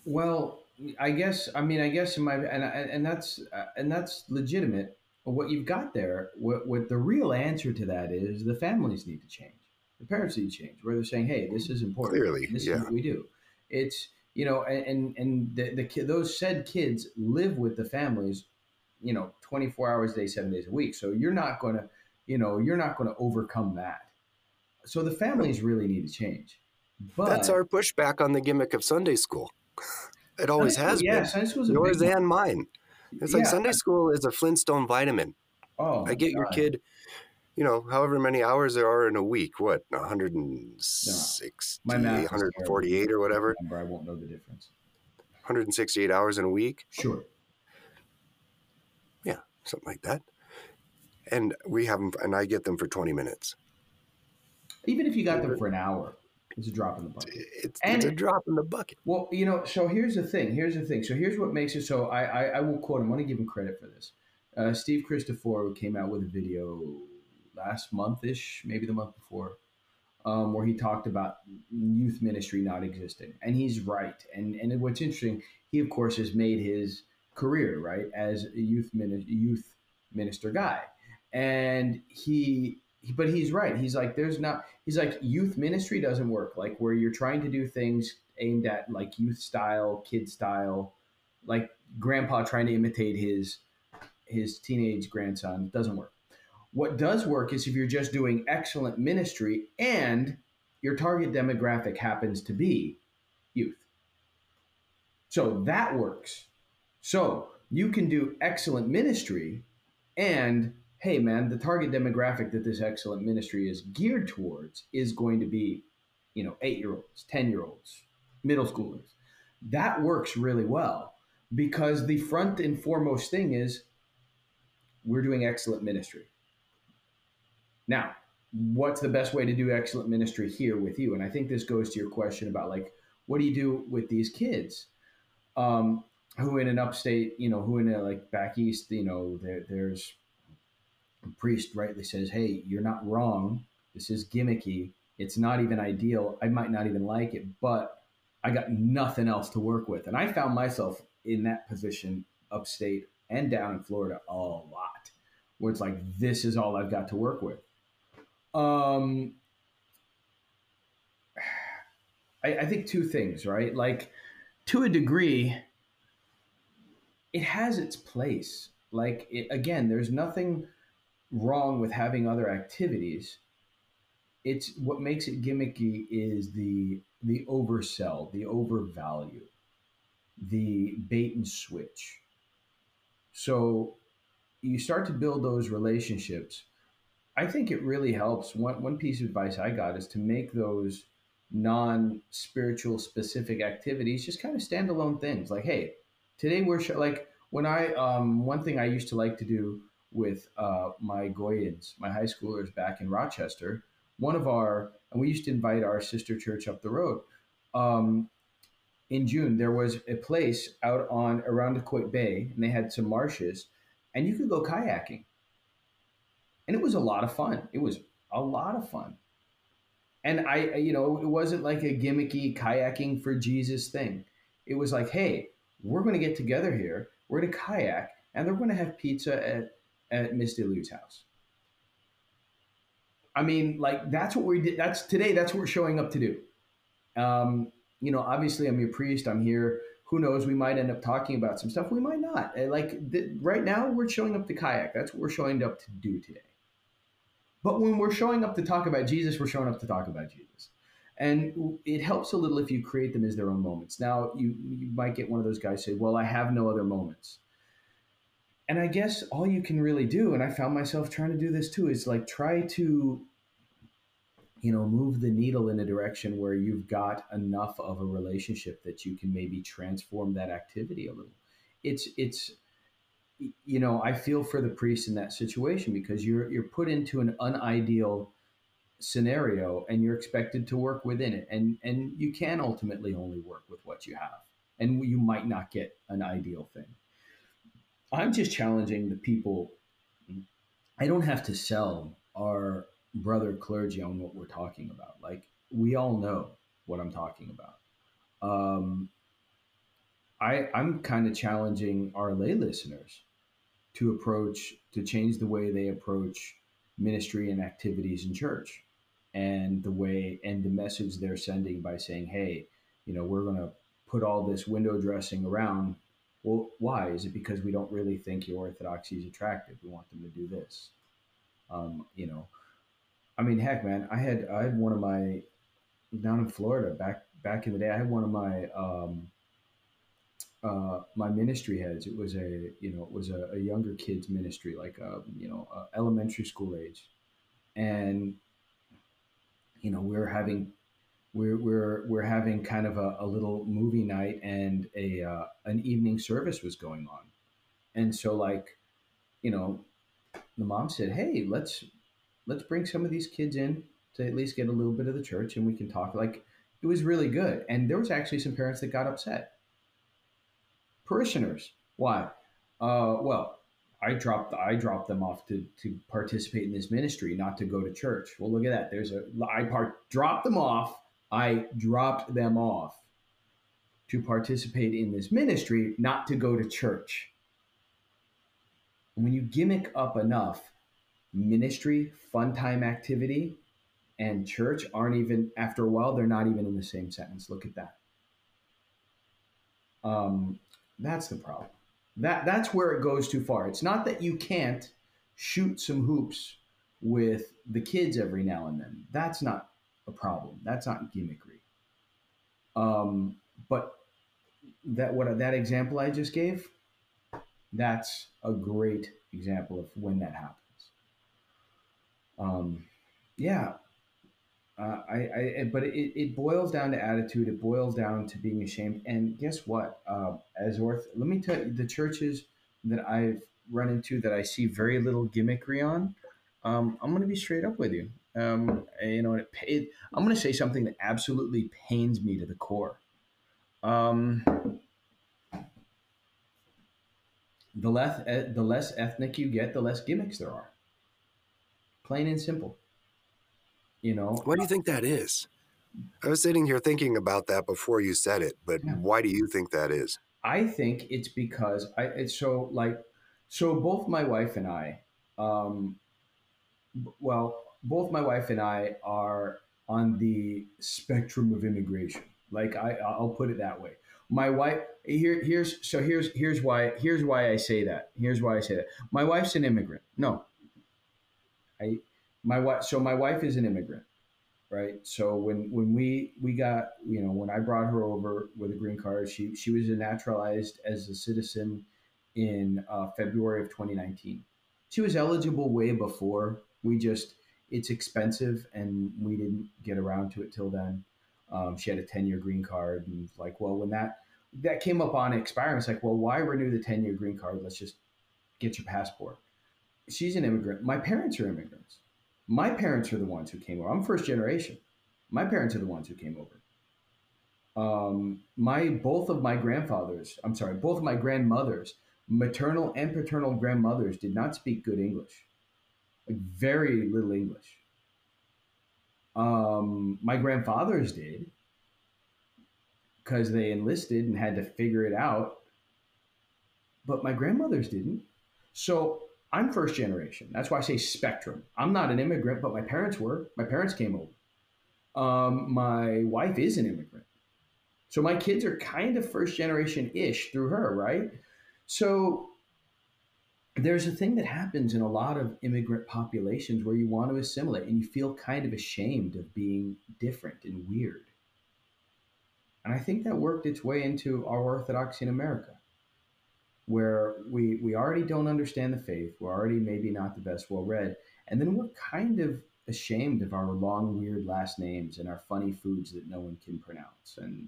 well, I guess I mean I guess in my and and that's and that's legitimate. What you've got there, what, what the real answer to that is, the families need to change. The parents need to change where they're saying, "Hey, this is important. Clearly, this yeah. is what we do." It's you know, and and the, the those said kids live with the families, you know, twenty four hours a day, seven days a week. So you're not going to, you know, you're not going to overcome that. So the families really need to change. But That's our pushback on the gimmick of Sunday school. It always Sunday has yeah, been. Sunday school's Yours and mine. It's like Sunday school is a Flintstone vitamin. Oh, I get your kid, you know, however many hours there are in a week. What, 160, My math is 148 or whatever? I won't know the difference. 168 hours in a week? Sure. Something like that. And we have them, and I get them for 20 minutes. Even if you got them for an hour, it's a drop in the bucket. It's, And- it's a drop in the bucket. Well, you know, so here's the thing. Here's the thing. So here's what makes it so. I I, I will quote him. I want to give him credit for this. Uh, Steve Christoforou came out with a video last month ish, maybe the month before, um, where he talked about youth ministry not existing, and he's right. And and what's interesting, he of course has made his career right as a youth mini- youth minister guy, and he. But he's right. He's like, there's not. He's like, youth ministry doesn't work. Like where you're trying to do things aimed at like youth style, kid style, like grandpa trying to imitate his his teenage grandson doesn't work. What does work is if you're just doing excellent ministry and your target demographic happens to be youth. So that works. So you can do excellent ministry and hey man, the target demographic that this excellent ministry is geared towards is going to be, you know, 8-year-olds, 10-year-olds, middle schoolers. That works really well because the front and foremost thing is we're doing excellent ministry. Now, what's the best way to do excellent ministry here with you? And I think this goes to your question about like, what do you do with these kids um, who in an upstate, you know, who in a like back east, you know, there, there's a priest rightly says, hey, you're not wrong. This is gimmicky. It's not even ideal. I might not even like it, but I got nothing else to work with. And I found myself in that position upstate and down in Florida a lot, where it's like, this is all I've got to work with. Um, I, I think two things, right? Like, to a degree, it has its place. Like, it, again, there's nothing wrong with having other activities. It's what makes it gimmicky is the the oversell, the overvalue, the bait and switch. So you start to build those relationships. I think it really helps. One, one piece of advice I got is to make those non spiritual specific activities just kind of standalone things. Like, hey, today we're sh- like when I, um, one thing I used to like to do with uh, my Goyans, my high schoolers back in Rochester, one of our, and we used to invite our sister church up the road. Um, in June, there was a place out on Irondequoit Bay, and they had some marshes, and you could go kayaking. And it was a lot of fun. It was a lot of fun. And I, I- you know, it wasn't like a gimmicky kayaking for Jesus thing. It was like, hey, we're going to get together here. We're going to kayak, and they're going to have pizza at at Miss DeLue's house. I mean, like that's what we did. That's today. That's what we're showing up to do. Um, you know, obviously, I'm your priest. I'm here. Who knows? We might end up talking about some stuff. We might not. Like th- right now, we're showing up to kayak. That's what we're showing up to do today. But when we're showing up to talk about Jesus, we're showing up to talk about Jesus. And it helps a little if you create them as their own moments. Now, you, you might get one of those guys say, Well, I have no other moments. And I guess all you can really do, and I found myself trying to do this too, is like try to, you know, move the needle in a direction where you've got enough of a relationship that you can maybe transform that activity a little. It's, it's, you know, I feel for the priest in that situation because you're you're put into an unideal scenario and you're expected to work within it, and and you can ultimately only work with what you have, and you might not get an ideal thing. I'm just challenging the people. I don't have to sell our brother clergy on what we're talking about. Like we all know what I'm talking about. Um, I I'm kind of challenging our lay listeners to approach to change the way they approach ministry and activities in church and the way and the message they're sending by saying, "Hey, you know, we're going to put all this window dressing around." Well, why? Is it because we don't really think your orthodoxy is attractive? We want them to do this. Um, you know, I mean, heck, man, I had I had one of my down in Florida back back in the day. I had one of my um, uh, my ministry heads. It was a you know it was a, a younger kids ministry, like a, um, you know a elementary school age, and you know we are having we're we're we're having kind of a, a little movie night and a uh, an evening service was going on, and so like you know the mom said, hey, let's let's bring some of these kids in to at least get a little bit of the church and we can talk. Like it was really good. And there was actually some parents that got upset. Parishioners. Why? Uh, well i dropped i dropped them off to to participate in this ministry not to go to church well look at that there's a i part dropped them off i dropped them off to participate in this ministry not to go to church when you gimmick up enough ministry, fun time activity, and church aren't even, after a while, they're not even in the same sentence. Look at that. Um, that's the problem. That, that's where it goes too far. It's not that you can't shoot some hoops with the kids every now and then. That's not a problem. That's not gimmickry. Um, but that what that example I just gave, that's a great example of when that happens. Um, yeah, uh, I, I, but it, it boils down to attitude. It boils down to being ashamed. And guess what? Uh, as orth, let me tell you, the churches that I've run into that I see very little gimmickry on. Um, I'm going to be straight up with you. Um, you know, it, it, I'm going to say something that absolutely pains me to the core. Um, the less the less ethnic you get, the less gimmicks there are plain and simple. You know, why do you think that is? I was sitting here thinking about that before you said it, but yeah. why do you think that is? I think it's because I it's so like so both my wife and I, um, well, both my wife and I are on the spectrum of immigration. Like I, I'll put it that way. My wife here, here's so here's here's why here's why I say that. Here's why I say that. My wife's an immigrant. No, I my wife so my wife is an immigrant, right? So when when we we got you know when I brought her over with a green card, she she was naturalized as a citizen in uh, February of 2019. She was eligible way before. We just it's expensive and we didn't get around to it till then. Um, she had a 10 year green card and like, well, when that that came up on expiring, it's like, well, why renew the 10 year green card? Let's just get your passport she's an immigrant. My parents are immigrants. My parents are the ones who came over. I'm first generation. My parents are the ones who came over. Um, my both of my grandfathers, I'm sorry, both of my grandmothers, maternal and paternal grandmothers, did not speak good English, like very little English. Um, my grandfathers did because they enlisted and had to figure it out, but my grandmothers didn't. So I'm first generation. That's why I say spectrum. I'm not an immigrant, but my parents were. My parents came over. Um, my wife is an immigrant. So my kids are kind of first generation ish through her, right? So there's a thing that happens in a lot of immigrant populations where you want to assimilate and you feel kind of ashamed of being different and weird. And I think that worked its way into our orthodoxy in America where we we already don't understand the faith. We're already maybe not the best well read and then we're kind of ashamed of our long weird last names and our funny foods that no one can pronounce and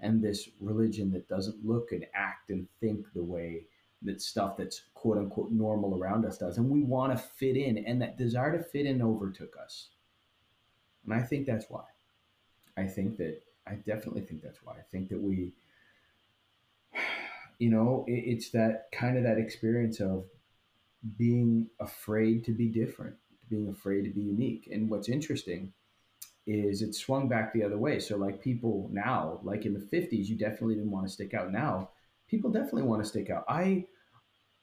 and this religion that doesn't look and act and think the way that stuff that's quote unquote normal around us does. And we want to fit in and that desire to fit in overtook us. And i think that's why. I think that i definitely think that's why. I think that we you know, it, it's that kind of that experience of being afraid to be different, being afraid to be unique. And what's interesting is it swung back the other way. So like people now, like in the 50s, you definitely didn't want to stick out. Now, people definitely want to stick out. I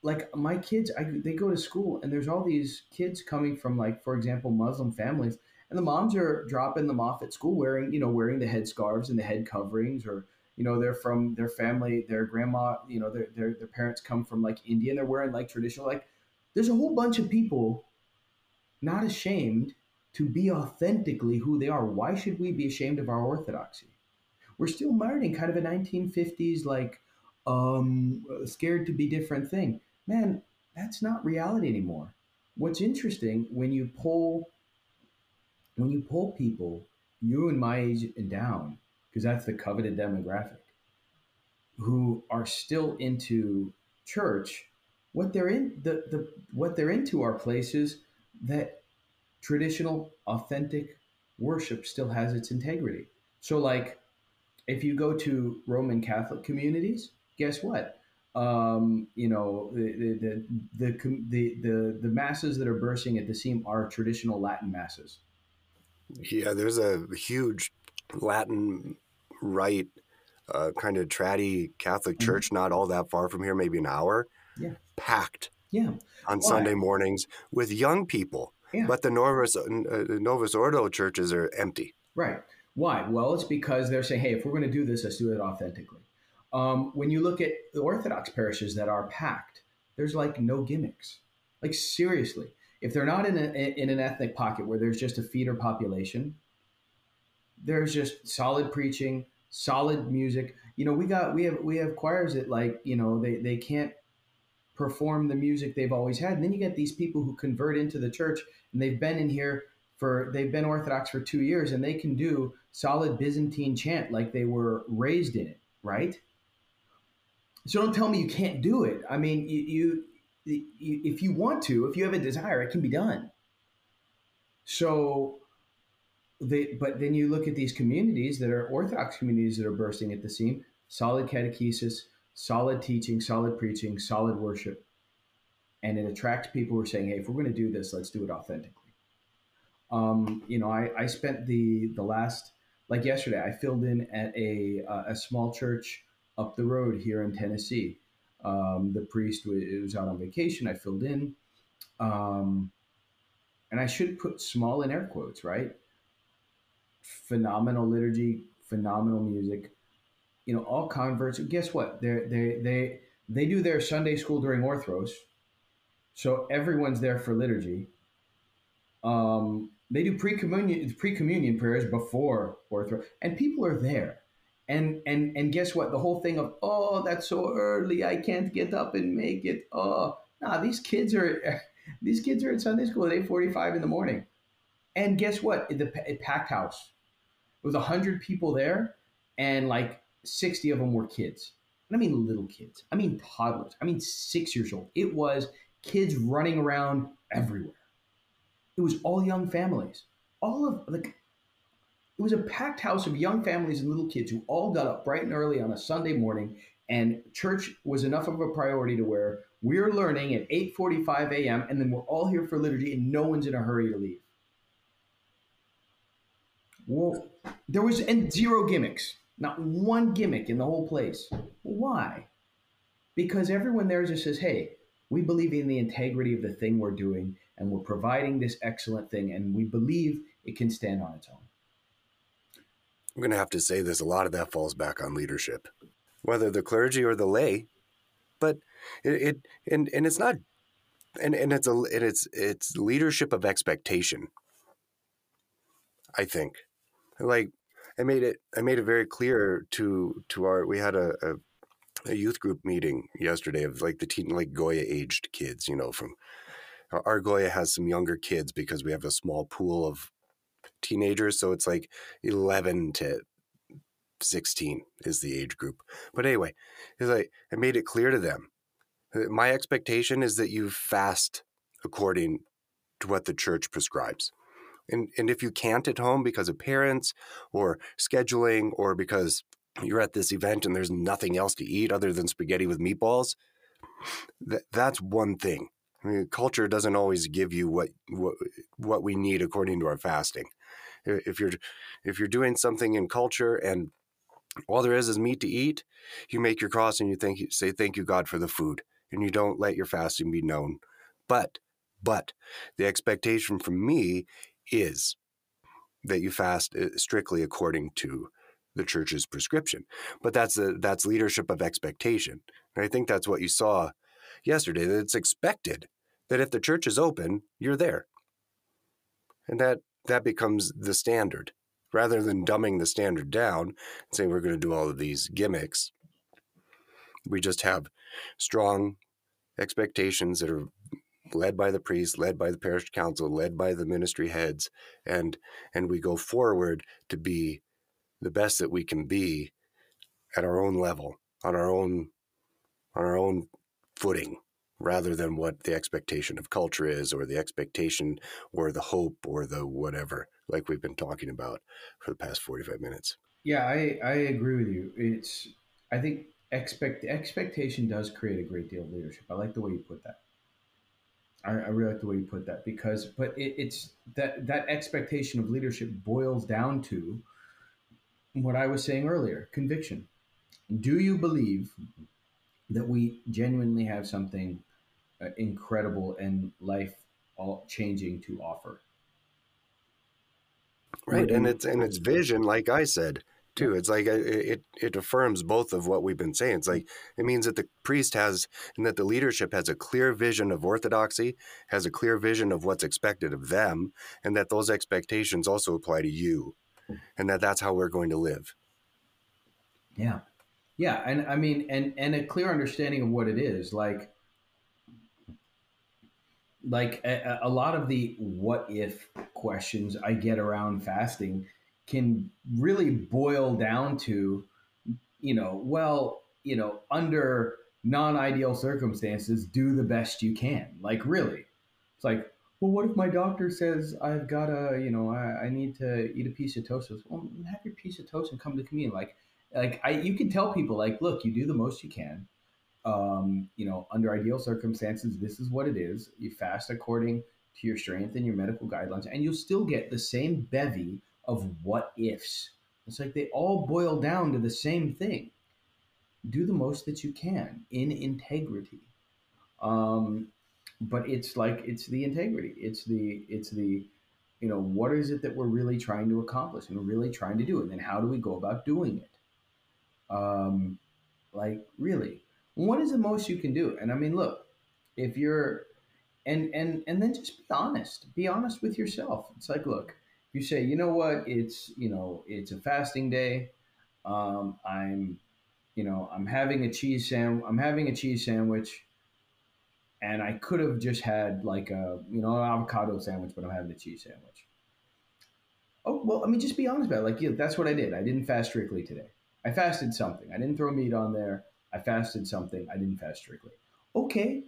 like my kids, I, they go to school and there's all these kids coming from like, for example, Muslim families, and the moms are dropping them off at school wearing you know wearing the head scarves and the head coverings or you know they're from their family their grandma you know their, their, their parents come from like india and they're wearing like traditional like there's a whole bunch of people not ashamed to be authentically who they are. Why should we be ashamed of our orthodoxy? We're still mired in kind of a 1950s like um scared to be different thing. Man that's not reality anymore. What's interesting when you pull when you pull people you and my age and down because that's the coveted demographic who are still into church. What they're in the, the what they're into are places that traditional authentic worship still has its integrity. So like if you go to roman catholic communities guess what? Um, you know the the, the the the the masses that are bursting at the seam are traditional latin masses. Yeah there's a huge latin rite uh, kind of tratty Catholic mm-hmm. church, not all that far from here, maybe an hour. Yeah. Packed. Yeah. On Why? Sunday mornings with young people. Yeah. But the Novus, uh, Novus Ordo churches are empty. Right. Why? Well, it's because they're saying, hey, if we're going to do this, let's do it authentically. Um, when you look at the Orthodox parishes that are packed, there's like no gimmicks. Like seriously, if they're not in, a, in an ethnic pocket where there's just a feeder population, there's just solid preaching, solid music. You know, we got we have we have choirs that like you know they they can't perform the music they've always had, and then you get these people who convert into the church and they've been in here for they've been Orthodox for two years and they can do solid Byzantine chant like they were raised in it, right? So don't tell me you can't do it. I mean, you, you, you if you want to, if you have a desire, it can be done. So they, but then you look at these communities that are Orthodox communities that are bursting at the seam, solid catechesis, solid teaching, solid preaching, solid worship. And it attracts people who are saying, hey, if we're going to do this, let's do it authentically. Um, you know, I, I spent the the last, like yesterday, I filled in at a, a small church up the road here in Tennessee. Um, the priest was, was, out on vacation. I filled in. Um, and I should put small in air quotes, right? Phenomenal liturgy, phenomenal music. You know, all converts. Guess what? They they they they do their Sunday school during Orthros, so everyone's there for liturgy. Um, they do pre communion pre communion prayers before Orthros, and people are there. And and and guess what? The whole thing of oh that's so early, I can't get up and make it. Oh, nah, these kids are these kids are at Sunday school at eight forty five in the morning. And guess what? The packed house was 100 people there, and like 60 of them were kids. And I mean little kids. I mean toddlers. I mean six years old. It was kids running around everywhere. It was all young families. All of like it was a packed house of young families and little kids who all got up bright and early on a Sunday morning, and church was enough of a priority to where we're learning at 8:45 a.m. and then we're all here for liturgy, and no one's in a hurry to leave. Well, there was and zero gimmicks, not one gimmick in the whole place. Why? Because everyone there just says, "Hey, we believe in the integrity of the thing we're doing, and we're providing this excellent thing, and we believe it can stand on its own." I'm going to have to say this. A lot of that falls back on leadership, whether the clergy or the lay. But it, it and and it's not, and and it's a and it's it's leadership of expectation. I think like I made it I made it very clear to to our we had a, a, a youth group meeting yesterday of like the teen like Goya aged kids, you know, from our Goya has some younger kids because we have a small pool of teenagers, so it's like 11 to 16 is the age group. But anyway, it's like I made it clear to them. Uh, my expectation is that you fast according to what the church prescribes. And, and if you can't at home because of parents or scheduling or because you're at this event and there's nothing else to eat other than spaghetti with meatballs, that, that's one thing. I mean, culture doesn't always give you what, what what we need according to our fasting. If you're if you're doing something in culture and all there is is meat to eat, you make your cross and you thank you say thank you God for the food, and you don't let your fasting be known. But but the expectation from me is that you fast uh, strictly according to the church's prescription. But that's a, that's leadership of expectation. And I think that's what you saw yesterday. That it's expected that if the church is open, you're there, and that that becomes the standard rather than dumbing the standard down and saying we're going to do all of these gimmicks. We just have strong expectations that are led by the priest, led by the parish council, led by the ministry heads, and and we go forward to be the best that we can be at our own level, on our own on our own footing, rather than what the expectation of culture is, or the expectation, or the hope, or the whatever, like we've been talking about for the past forty five minutes. Yeah, I I agree with you. It's I think expect expectation does create a great deal of leadership. I like the way you put that. I, I really like the way you put that because, but it, it's that that expectation of leadership boils down to what I was saying earlier: conviction. Do you believe that we genuinely have something uh, incredible and life all changing to offer? Right, and it's and it's vision, like I said too. It's like uh, it it affirms both of what we've been saying. It's like it means that the priest has and that the leadership has a clear vision of orthodoxy, has a clear vision of what's expected of them, and that those expectations also apply to you, and that that's how we're going to live. Yeah, yeah, and I mean, and and a clear understanding of what it is, like like a, a lot of the what if questions I get around fasting can really boil down to, you know, well, you know, under non ideal circumstances, do the best you can. Like, really. It's like, well, what if my doctor says I've got to, you know, I, I need to eat a piece of toast? Well, have your piece of toast and come to communion. Like, like I, you can tell people, like, look, you do the most you can. Um, you know, under ideal circumstances, this is what it is. You fast according to your strength and your medical guidelines, and you'll still get the same bevy of what ifs. It's like they all boil down to the same thing. Do the most that you can in integrity. Um, but it's like it's the integrity. It's the it's the you know what is it that we're really trying to accomplish and we're really trying to do, and then how do we go about doing it? Um, like really, what is the most you can do? And I mean, look, if you're and and and then just be honest. Be honest with yourself. It's like, look, you say, you know what, it's you know, it's a fasting day. Um, I'm, you know, I'm having a cheese sandwich. I'm having a cheese sandwich, and I could have just had like a you know an avocado sandwich, but I'm having a cheese sandwich. Oh well, I mean, just be honest about it. Like, yeah, that's what I did. I didn't fast strictly today. I fasted something. I didn't throw meat on there. I fasted something. I didn't fast strictly. Okay,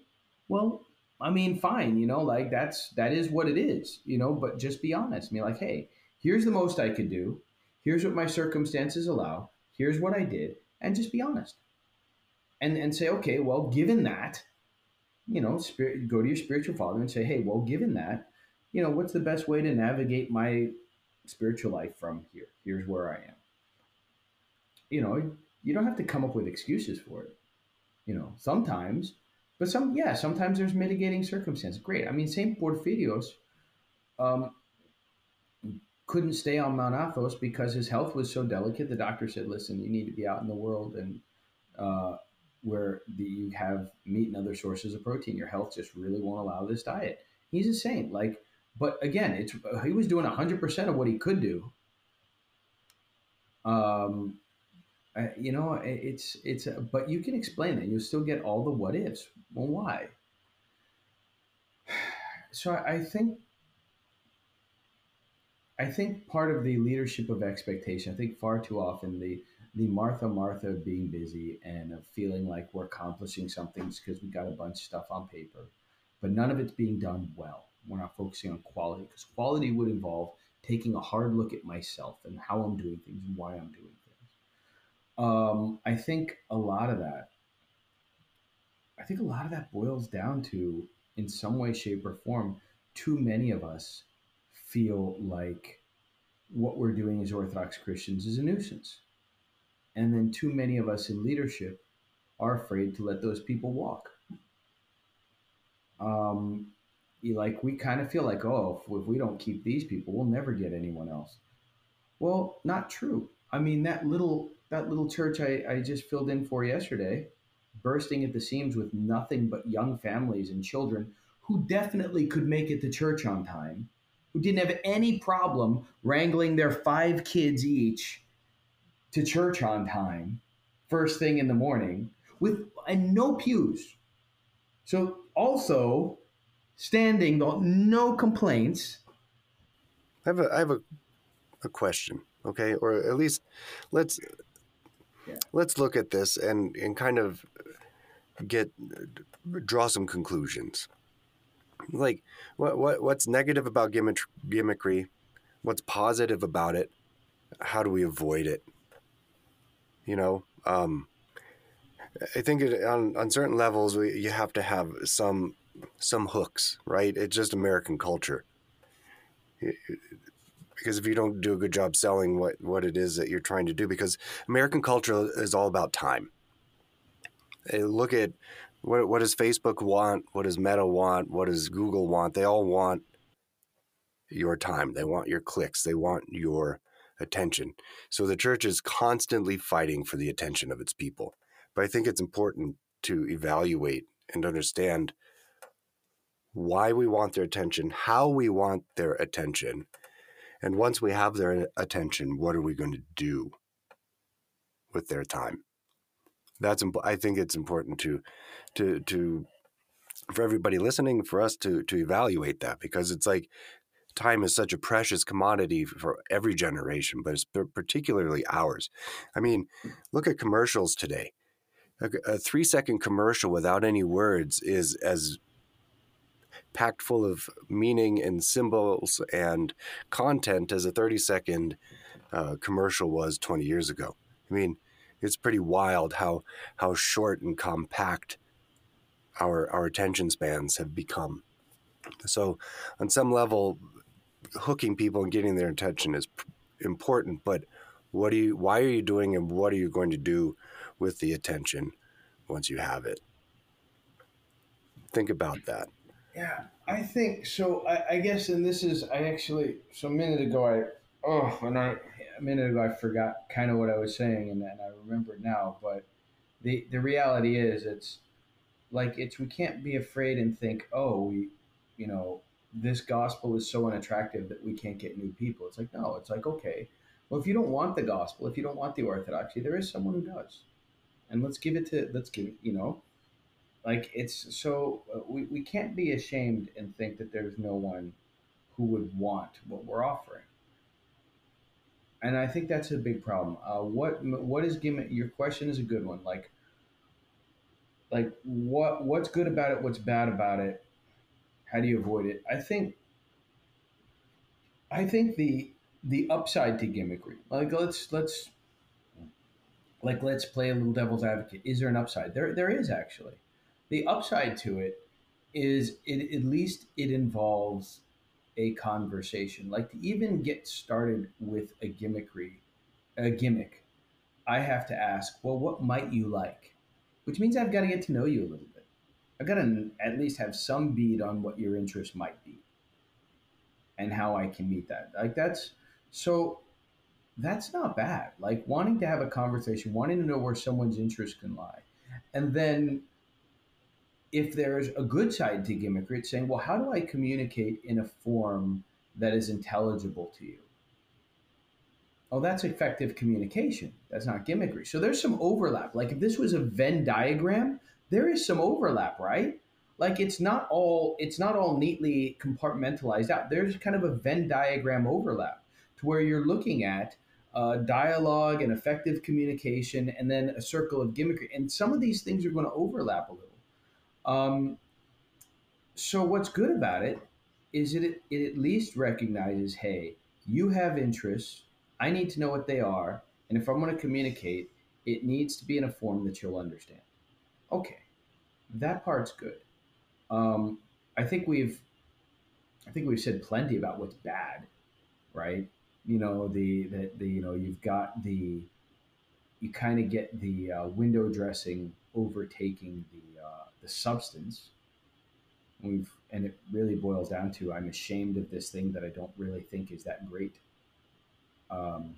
well, I mean, fine, you know, like that's that is what it is, you know, but just be honest. Mean, like, hey, here's the most I could do. Here's what my circumstances allow. Here's what I did, and just be honest. And and say, okay, well, given that, you know, spirit, go to your spiritual father and say, hey, well, given that, you know, what's the best way to navigate my spiritual life from here? Here's where I am. You know, you don't have to come up with excuses for it. You know, sometimes but some, yeah, sometimes there's mitigating circumstances. Great. I mean, Saint Porphyrios um, couldn't stay on Mount Athos because his health was so delicate. The doctor said, "Listen, you need to be out in the world and uh, where the, you have meat and other sources of protein. Your health just really won't allow this diet." He's a saint. Like, but again, it's he was doing hundred percent of what he could do. Um, you know, it's it's. But you can explain that. You'll still get all the what ifs. Well, why? So I think I think part of the leadership of expectation. I think far too often the the Martha Martha being busy and of feeling like we're accomplishing something because we got a bunch of stuff on paper, but none of it's being done well. We're not focusing on quality because quality would involve taking a hard look at myself and how I'm doing things and why I'm doing things. um, I think a lot of that, I think a lot of that boils down to, in some way, shape, or form, too many of us feel like what we're doing as Orthodox Christians is a nuisance. And then too many of us in leadership are afraid to let those people walk. Um, like we kind of feel like, oh, if, we don't keep these people, we'll never get anyone else. Well, not true. I mean, that little that little church I, I just filled in for yesterday, bursting at the seams with nothing but young families and children who definitely could make it to church on time, who didn't have any problem wrangling their five kids each to church on time, first thing in the morning, with and no pews. So also standing, no complaints. I have a, I have a, a question, okay, or at least let's yeah. let's look at this and and kind of get draw some conclusions. Like what what what's negative about gimmick, gimmickry? What's positive about it? How do we avoid it? You know, um, I think it, on on certain levels we, you have to have some some hooks, right? It's just American culture. Because if you don't do a good job selling what, what it is that you're trying to do, because American culture is all about time. Look at what, what does Facebook want? What does Meta want? What does Google want? They all want your time. They want your clicks. They want your attention. So the church is constantly fighting for the attention of its people. But I think it's important to evaluate and understand why we want their attention, how we want their attention. And once we have their attention, what are we going to do with their time? That's I think it's important to to to for everybody listening for us to to evaluate that because it's like time is such a precious commodity for every generation, but it's particularly ours. I mean, look at commercials today. A, a three second commercial without any words is as packed full of meaning and symbols and content as a 30 second uh, commercial was 20 years ago. I mean, it's pretty wild how how short and compact our our attention spans have become. So, on some level, hooking people and getting their attention is important. But what do you? Why are you doing, and what are you going to do with the attention once you have it? Think about that. Yeah, I think so. I, I, guess, and this is, I actually, so a minute ago, I, oh, and I, a minute ago, I forgot kind of what I was saying, and, I remember now. But the the reality is, it's like it's we can't be afraid and think, oh, we, you know, this gospel is so unattractive that we can't get new people. It's like no, it's like okay, well, if you don't want the gospel, if you don't want the orthodoxy, there is someone who does, and let's give it to let's give it, you know like it's so uh, we, we can't be ashamed and think that there's no one who would want what we're offering. And I think that's a big problem. Uh, what what is gimmick? Your question is a good one. Like like what what's good about it? What's bad about it? How do you avoid it? I think I think the the upside to gimmickry. Like let's let's like let's play a little devil's advocate. Is there an upside? There there is actually the upside to it is it at least it involves a conversation. Like to even get started with a gimmickry, a gimmick, I have to ask, well, what might you like? Which means I've got to get to know you a little bit. I've got to at least have some bead on what your interest might be and how I can meet that. Like that's so that's not bad. Like wanting to have a conversation, wanting to know where someone's interest can lie. And then if there's a good side to gimmickry, it's saying, well, how do I communicate in a form that is intelligible to you? Oh, that's effective communication. That's not gimmickry. So there's some overlap. Like if this was a Venn diagram, there is some overlap, right? Like it's not all it's not all neatly compartmentalized out. There's kind of a Venn diagram overlap to where you're looking at uh, dialogue and effective communication, and then a circle of gimmickry. And some of these things are going to overlap a little. Um, so what's good about it is it, it at least recognizes, hey, you have interests. I need to know what they are. And if I'm going to communicate, it needs to be in a form that you'll understand. Okay, that part's good. Um, I think we've, I think we've said plenty about what's bad, right? You know the the, the you know you've got the, you kind of get the uh, window dressing overtaking the uh, the substance. We've and it really boils down to I'm ashamed of this thing that I don't really think is that great. Um,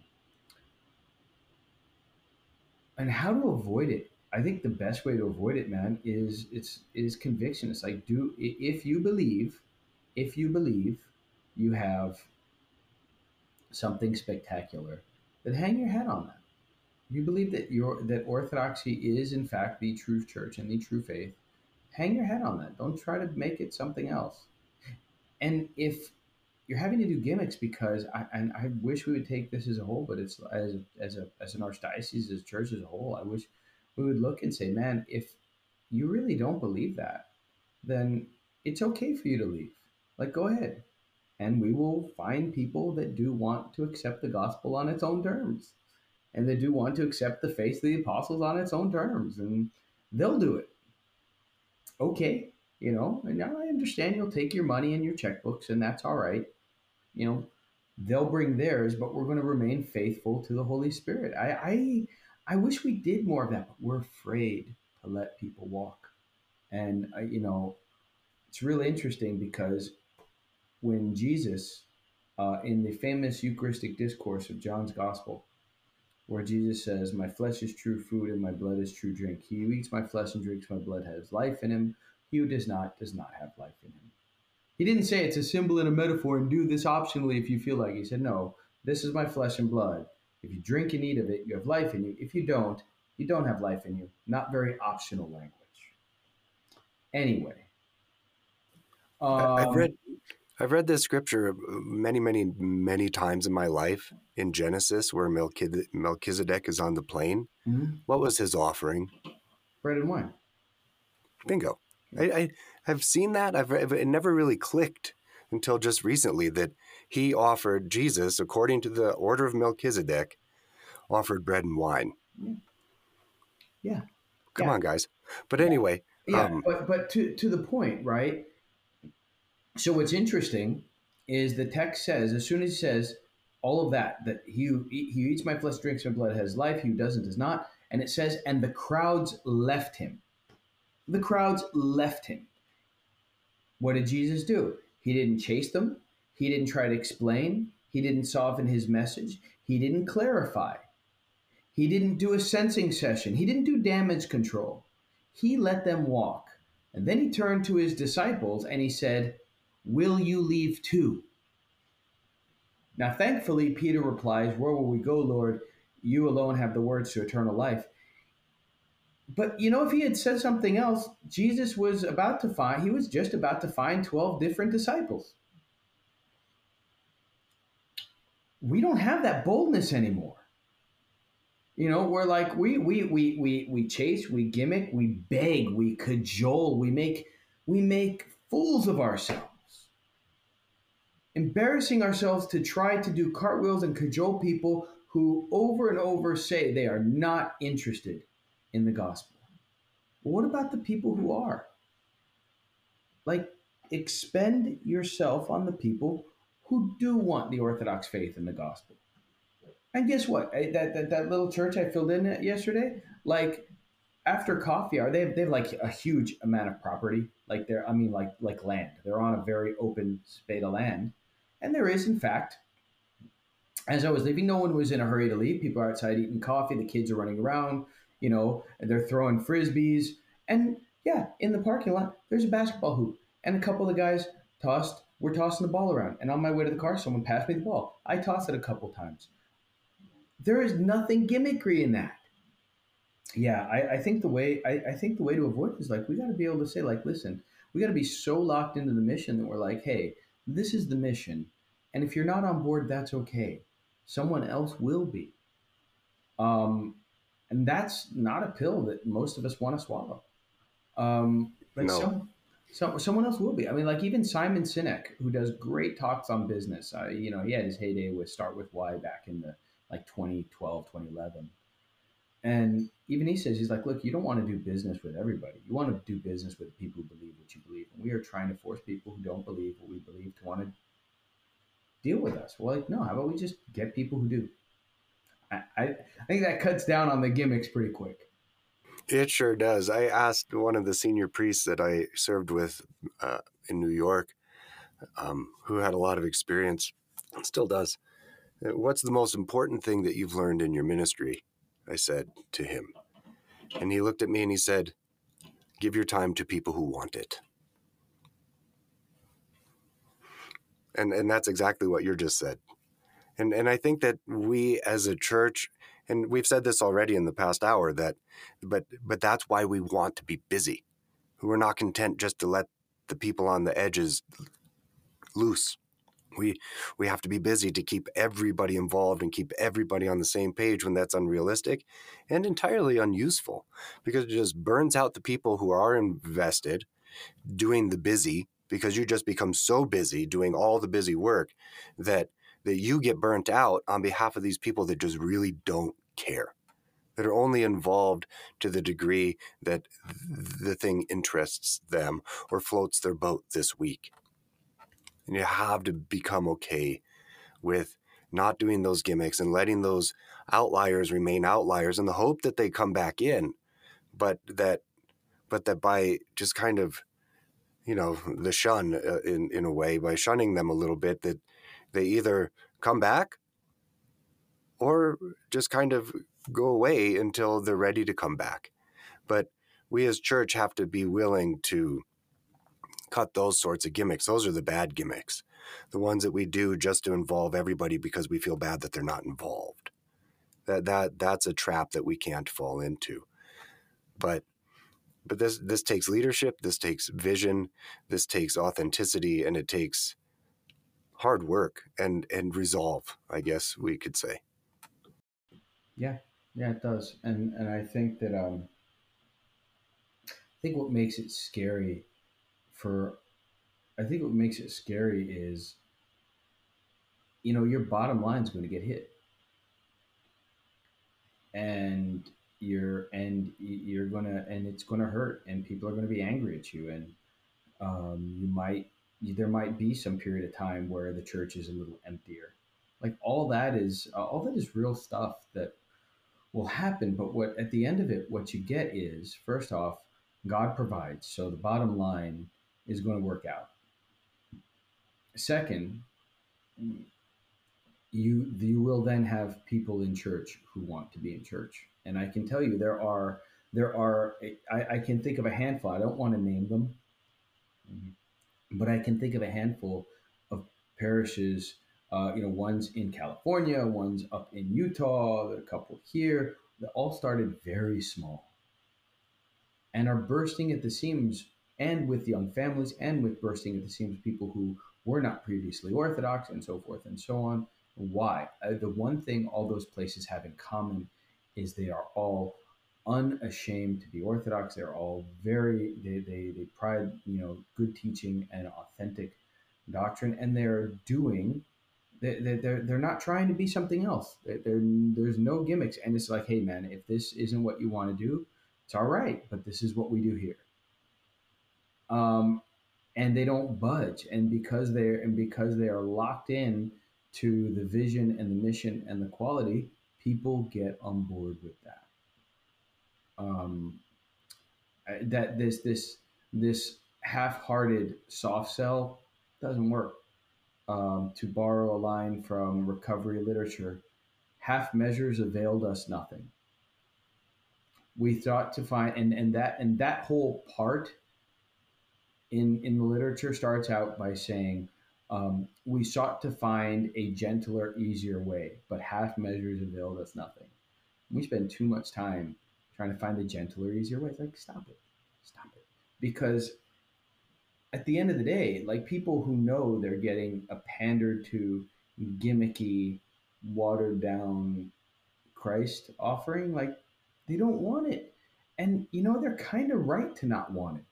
and how to avoid it i think the best way to avoid it man is it's is conviction it's like do if you believe if you believe you have something spectacular then hang your head on that if you believe that your that orthodoxy is in fact the true church and the true faith hang your head on that don't try to make it something else and if you're having to do gimmicks because I and I wish we would take this as a whole, but it's as as a as an archdiocese, as church as a whole. I wish we would look and say, man, if you really don't believe that, then it's okay for you to leave. Like, go ahead, and we will find people that do want to accept the gospel on its own terms, and they do want to accept the faith of the apostles on its own terms, and they'll do it. Okay, you know, and now I understand you'll take your money and your checkbooks, and that's all right you know, they'll bring theirs, but we're going to remain faithful to the Holy Spirit. I, I, I wish we did more of that, but we're afraid to let people walk. And, uh, you know, it's really interesting because when Jesus, uh, in the famous Eucharistic discourse of John's Gospel, where Jesus says, My flesh is true food and my blood is true drink. He who eats my flesh and drinks my blood has life in him. He who does not, does not have life in him. He didn't say it's a symbol and a metaphor and do this optionally if you feel like. He said, no, this is my flesh and blood. If you drink and eat of it, you have life in you. If you don't, you don't have life in you. Not very optional language. Anyway, um, I've read I've read this scripture many, many, many times in my life in Genesis, where Melchizedek is on the plain. Mm-hmm. What was his offering? Bread and wine. Bingo. I, I have seen that. I've it never really clicked until just recently that he offered Jesus, according to the order of Melchizedek, offered bread and wine. Yeah. Come yeah. on, guys. But anyway. Yeah, um, but but to to the point, right? So what's interesting is the text says as soon as he says all of that that he who, he eats my flesh, drinks my blood has life. He who doesn't does not. And it says, and the crowds left him the crowds left him. What did Jesus do? He didn't chase them. He didn't try to explain. He didn't soften his message. He didn't clarify. He didn't do a sensing session. He didn't do damage control. He let them walk. And then he turned to his disciples and he said, Will you leave too? Now, thankfully, Peter replies, Where will we go, Lord? You alone have the words to eternal life. But you know, if he had said something else, Jesus was about to find, he was just about to find 12 different disciples. We don't have that boldness anymore. You know, we're like we we we we we chase, we gimmick, we beg, we cajole, we make we make fools of ourselves. Embarrassing ourselves to try to do cartwheels and cajole people who over and over say they are not interested in the gospel. But what about the people who are? Like, expend yourself on the people who do want the Orthodox faith in the gospel. And guess what? That, that, that little church I filled in yesterday, like after coffee hour, they they have like a huge amount of property. Like they're, I mean, like like land. They're on a very open spade of land, and there is, in fact, as I was leaving, no one was in a hurry to leave. People are outside eating coffee. The kids are running around you know, they're throwing frisbees. And yeah, in the parking lot, there's a basketball hoop. And a couple of the guys tossed, were tossing the ball around. And on my way to the car, someone passed me the ball. I tossed it a couple times. There is nothing gimmickry in that. Yeah, I, I think the way I, I think the way to avoid is like we got to be able to say like, listen, we got to be so locked into the mission that we're like, hey, this is the mission, and if you're not on board, that's okay. Someone else will be. Um, and that's not a pill that most of us want to swallow. Um, like no. some, some, someone else will be. I mean, like even Simon Sinek, who does great talks on business. Uh, you know, he had his heyday with Start with Why back in the like 2012, 2011. And even he says, he's like, look, you don't want to do business with everybody. You want to do business with people who believe what you believe. And we are trying to force people who don't believe what we believe to want to deal with us. Well, like, no, how about we just get people who do? I, I think that cuts down on the gimmicks pretty quick. It sure does. I asked one of the senior priests that I served with uh, in New York, um, who had a lot of experience, and still does. What's the most important thing that you've learned in your ministry? I said to him. And he looked at me and he said, Give your time to people who want it. And, and that's exactly what you just said. And, and I think that we as a church, and we've said this already in the past hour, that but but that's why we want to be busy. We're not content just to let the people on the edges loose. We we have to be busy to keep everybody involved and keep everybody on the same page when that's unrealistic and entirely unuseful because it just burns out the people who are invested doing the busy because you just become so busy doing all the busy work that that you get burnt out on behalf of these people that just really don't care that are only involved to the degree that the thing interests them or floats their boat this week and you have to become okay with not doing those gimmicks and letting those outliers remain outliers in the hope that they come back in but that but that by just kind of you know the shun uh, in in a way by shunning them a little bit that they either come back or just kind of go away until they're ready to come back. But we as church have to be willing to cut those sorts of gimmicks. Those are the bad gimmicks, the ones that we do just to involve everybody because we feel bad that they're not involved. That that that's a trap that we can't fall into. But but this this takes leadership, this takes vision, this takes authenticity, and it takes hard work and and resolve. I guess we could say. Yeah, yeah, it does, and and I think that um, I think what makes it scary for, I think what makes it scary is, you know, your bottom line is going to get hit, and you're and you're gonna and it's gonna hurt, and people are gonna be angry at you, and um, you might there might be some period of time where the church is a little emptier. Like all that is all that is real stuff that will happen. But what at the end of it, what you get is first off, God provides. So the bottom line is going to work out. Second, you you will then have people in church who want to be in church, and I can tell you there are there are I, I can think of a handful. I don't want to name them, but I can think of a handful of parishes. Uh, you know, one's in California, one's up in Utah, a couple here. All started very small and are bursting at the seams and with young families and with bursting at the seams people who were not previously orthodox and so forth and so on. Why? Uh, the one thing all those places have in common is they are all unashamed to be orthodox. They're all very they, they, they pride you know good teaching and authentic doctrine and they're doing they, they, they're, they're not trying to be something else. They're, they're, there's no gimmicks. And it's like hey man if this isn't what you want to do it's all right. But this is what we do here um, and they don't budge. And because they're and because they are locked in to the vision and the mission and the quality, people get on board with that. Um, that this this this half-hearted soft sell doesn't work. Um, to borrow a line from recovery literature, half measures availed us nothing. We thought to find and, and that and that whole part in, in the literature starts out by saying, um, we sought to find a gentler, easier way, but half measures availed us nothing. We spend too much time trying to find a gentler, easier way. It's like, stop it. Stop it. Because at the end of the day, like people who know they're getting a pandered to, gimmicky, watered down Christ offering, like they don't want it. And you know, they're kind of right to not want it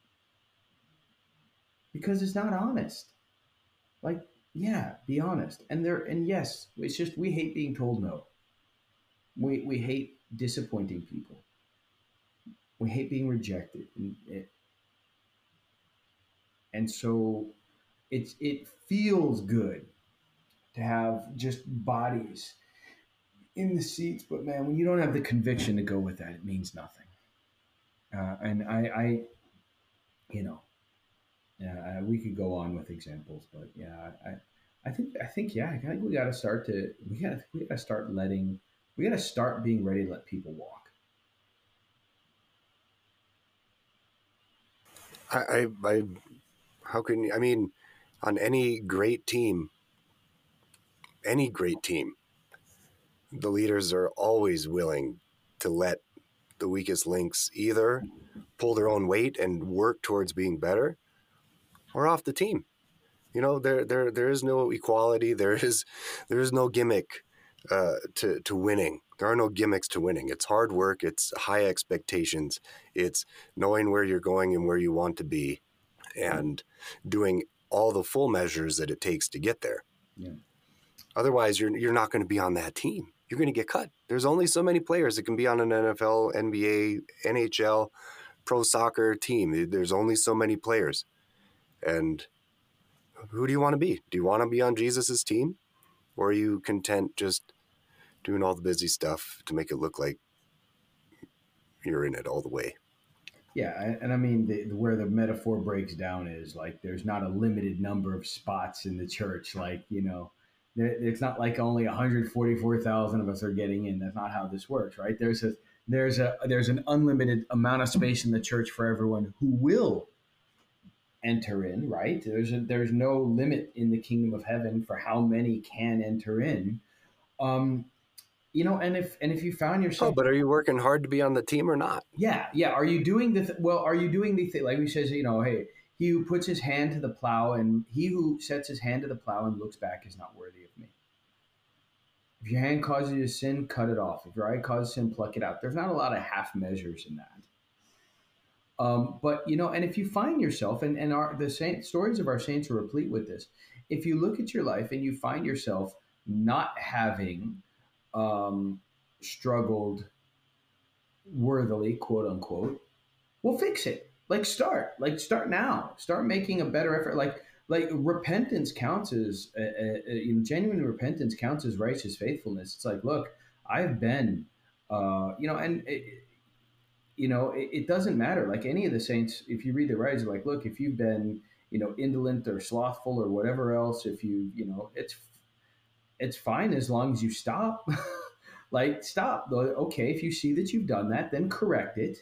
because it's not honest. Like, yeah, be honest. And there, and yes, it's just we hate being told no. We we hate disappointing people. We hate being rejected, and it, and so it's it feels good to have just bodies in the seats, but man, when you don't have the conviction to go with that, it means nothing. Uh, and I, I, you know, yeah, we could go on with examples, but yeah, I, I think I think yeah, I think we got to start to we got we got to start letting we got to start being ready to let people walk. I, I, I how can you, I mean, on any great team, any great team, the leaders are always willing to let the weakest links either pull their own weight and work towards being better or off the team. You know, there there there is no equality. There is there is no gimmick uh, to to winning. There are no gimmicks to winning. It's hard work. It's high expectations. It's knowing where you're going and where you want to be, and doing all the full measures that it takes to get there. Yeah. Otherwise, you're you're not going to be on that team. You're going to get cut. There's only so many players that can be on an NFL, NBA, NHL, pro soccer team. There's only so many players, and who do you want to be? Do you want to be on Jesus's team, or are you content just doing all the busy stuff to make it look like you're in it all the way? Yeah, and I mean the, where the metaphor breaks down is like there's not a limited number of spots in the church. Like you know, it's not like only 144,000 of us are getting in. That's not how this works, right? There's a there's a there's an unlimited amount of space in the church for everyone who will enter in, right? There's a, there's no limit in the kingdom of heaven for how many can enter in. Um, you know, and if and if you found yourself, oh, but are you working hard to be on the team or not? Yeah, yeah. Are you doing the th- well? Are you doing the thing like we says? You know, hey, he who puts his hand to the plow and he who sets his hand to the plow and looks back is not worthy of me. If your hand causes you to sin, cut it off. If your eye causes sin, pluck it out. There's not a lot of half measures in that. Um, but you know, and if you find yourself, and and our the saint, stories of our saints are replete with this. If you look at your life and you find yourself not having um, struggled worthily, quote unquote, well, fix it. Like start, like start now. Start making a better effort. Like like repentance counts as uh, uh, you know, genuine repentance counts as righteous faithfulness. It's like, look, I've been, uh, you know, and. It, you know, it, it, doesn't matter. Like any of the saints, if you read the writings, like, look, if you've been, you know, indolent or slothful or whatever else, if you, you know, it's it's fine as long as you stop. like, stop. Okay, if you see that you've done that, then correct it.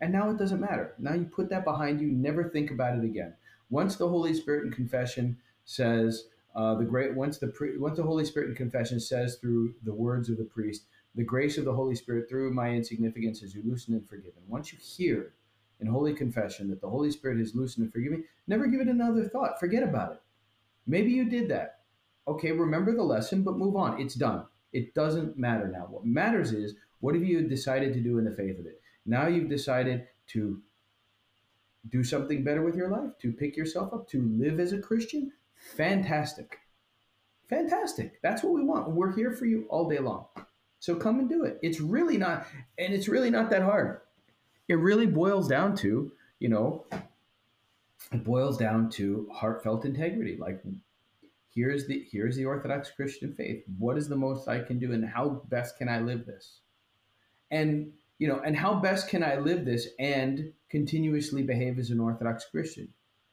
And now it doesn't matter. Now you put that behind you. Never think about it again. Once the Holy Spirit in confession says, uh, the great once the pre, once the Holy Spirit in confession says through the words of the priest, the grace of the Holy Spirit through my insignificance is loosened and forgiven. Once you hear in holy confession that the Holy Spirit has loosened and forgiven, never give it another thought. Forget about it. Maybe you did that. Okay, remember the lesson, but move on. It's done. It doesn't matter now. What matters is what have you decided to do in the faith of it? Now you've decided to do something better with your life, to pick yourself up, to live as a Christian. Fantastic. Fantastic. That's what we want. We're here for you all day long. So come and do it. It's really not, and it's really not that hard. It really boils down to, you know, it boils down to heartfelt integrity. Like, here's the here's the Orthodox Christian faith. What is the most I can do, and how best can I live this? And you know, and how best can I live this and continuously behave as an Orthodox Christian?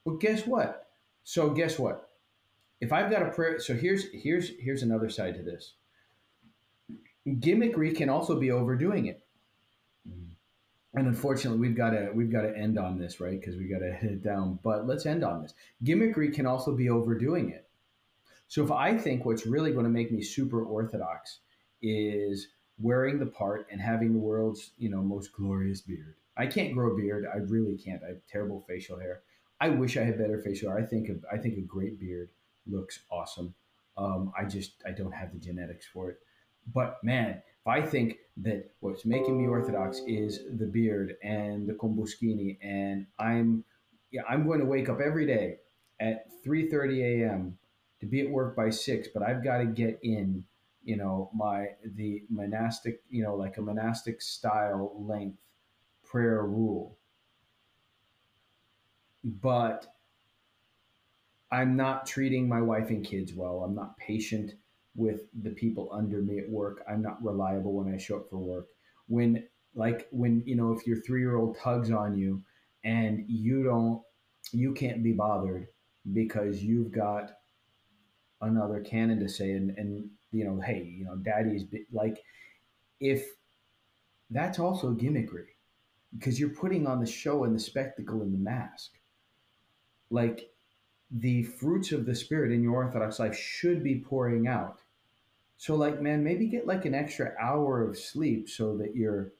Well, guess what? So guess what? If I've got a prayer, so here's here's here's another side to this gimmickry can also be overdoing it. Mm. And unfortunately, we've got to we've got to end on this, right? Because we got to hit it down. But let's end on this. Gimmickry can also be overdoing it. So if I think what's really going to make me super orthodox is wearing the part and having the world's you know most glorious beard. I can't grow a beard. I really can't. I have terrible facial hair. I wish I had better facial hair. I think a, I think a great beard looks awesome. Um, I just I don't have the genetics for it. But man, if I think that what's making me orthodox is the beard and the komboskini, and I'm yeah, I'm going to wake up every day at 3:30 a.m. to be at work by six, but I've got to get in, you know, my the monastic, you know, like a monastic style length prayer rule. But I'm not treating my wife and kids well. I'm not patient with the people under me at work. I'm not reliable when I show up for work. When like when you know if your three year old tugs on you and you don't you can't be bothered because you've got another canon to say, and and you know, hey, you know, daddy's like, if that's also gimmickry, because you're putting on the show and the spectacle and the mask. Like the fruits of the spirit in your Orthodox life should be pouring out. So, like, man, maybe get like an extra hour of sleep so that you're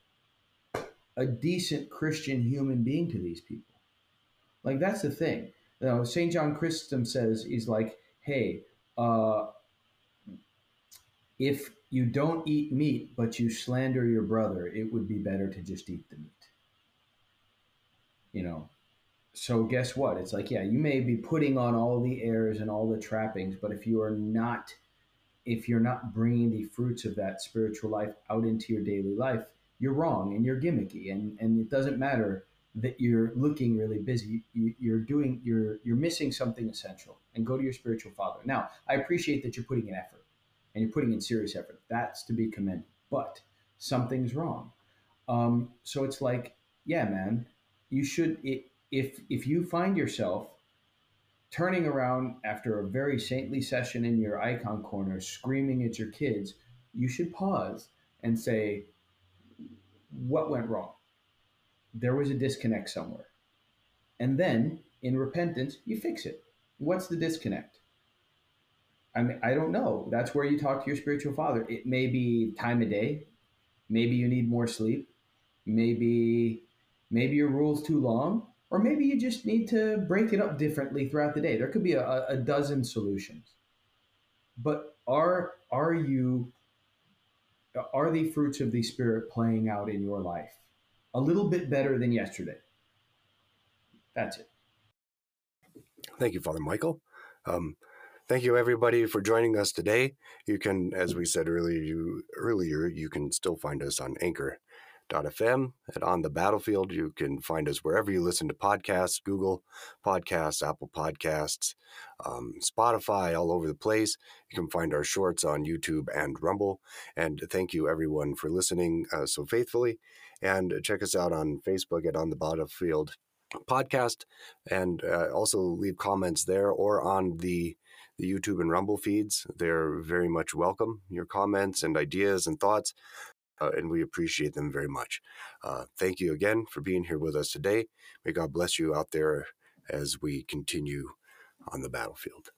a decent Christian human being to these people. Like, that's the thing. You know, St. John Chrysostom says, he's like, hey, uh, if you don't eat meat, but you slander your brother, it would be better to just eat the meat. You know, so guess what? It's like, yeah, you may be putting on all the airs and all the trappings, but if you are not, if you're not bringing the fruits of that spiritual life out into your daily life, you're wrong and you're gimmicky, and and it doesn't matter that you're looking really busy. You, you're doing, you're you're missing something essential. And go to your spiritual father. Now, I appreciate that you're putting in effort and you're putting in serious effort. That's to be commended. But something's wrong. Um, so it's like, yeah, man, you should. It, if if you find yourself turning around after a very saintly session in your icon corner screaming at your kids you should pause and say what went wrong? There was a disconnect somewhere. And then in repentance you fix it. What's the disconnect? I mean i don't know. That's where you talk to your spiritual father. It may be time of day. Maybe you need more sleep. Maybe maybe your rule's too long or maybe you just need to break it up differently throughout the day. There could be a, a dozen solutions. But are are you are the fruits of the spirit playing out in your life a little bit better than yesterday? That's it. Thank you, Father Michael. Um, thank you, everybody, for joining us today. You can, as we said earlier, you, earlier, you can still find us on Anchor FM and on the battlefield. You can find us wherever you listen to podcasts Google Podcasts, Apple Podcasts, um, Spotify, all over the place. You can find our shorts on YouTube and Rumble. And thank you, everyone, for listening uh, so faithfully. And check us out on Facebook at On the Battlefield podcast and uh, also leave comments there or on the the YouTube and Rumble feeds. They're very much welcome. Your comments and ideas and thoughts uh, and we appreciate them very much. Uh, thank you again for being here with us today. May God bless you out there as we continue on the battlefield.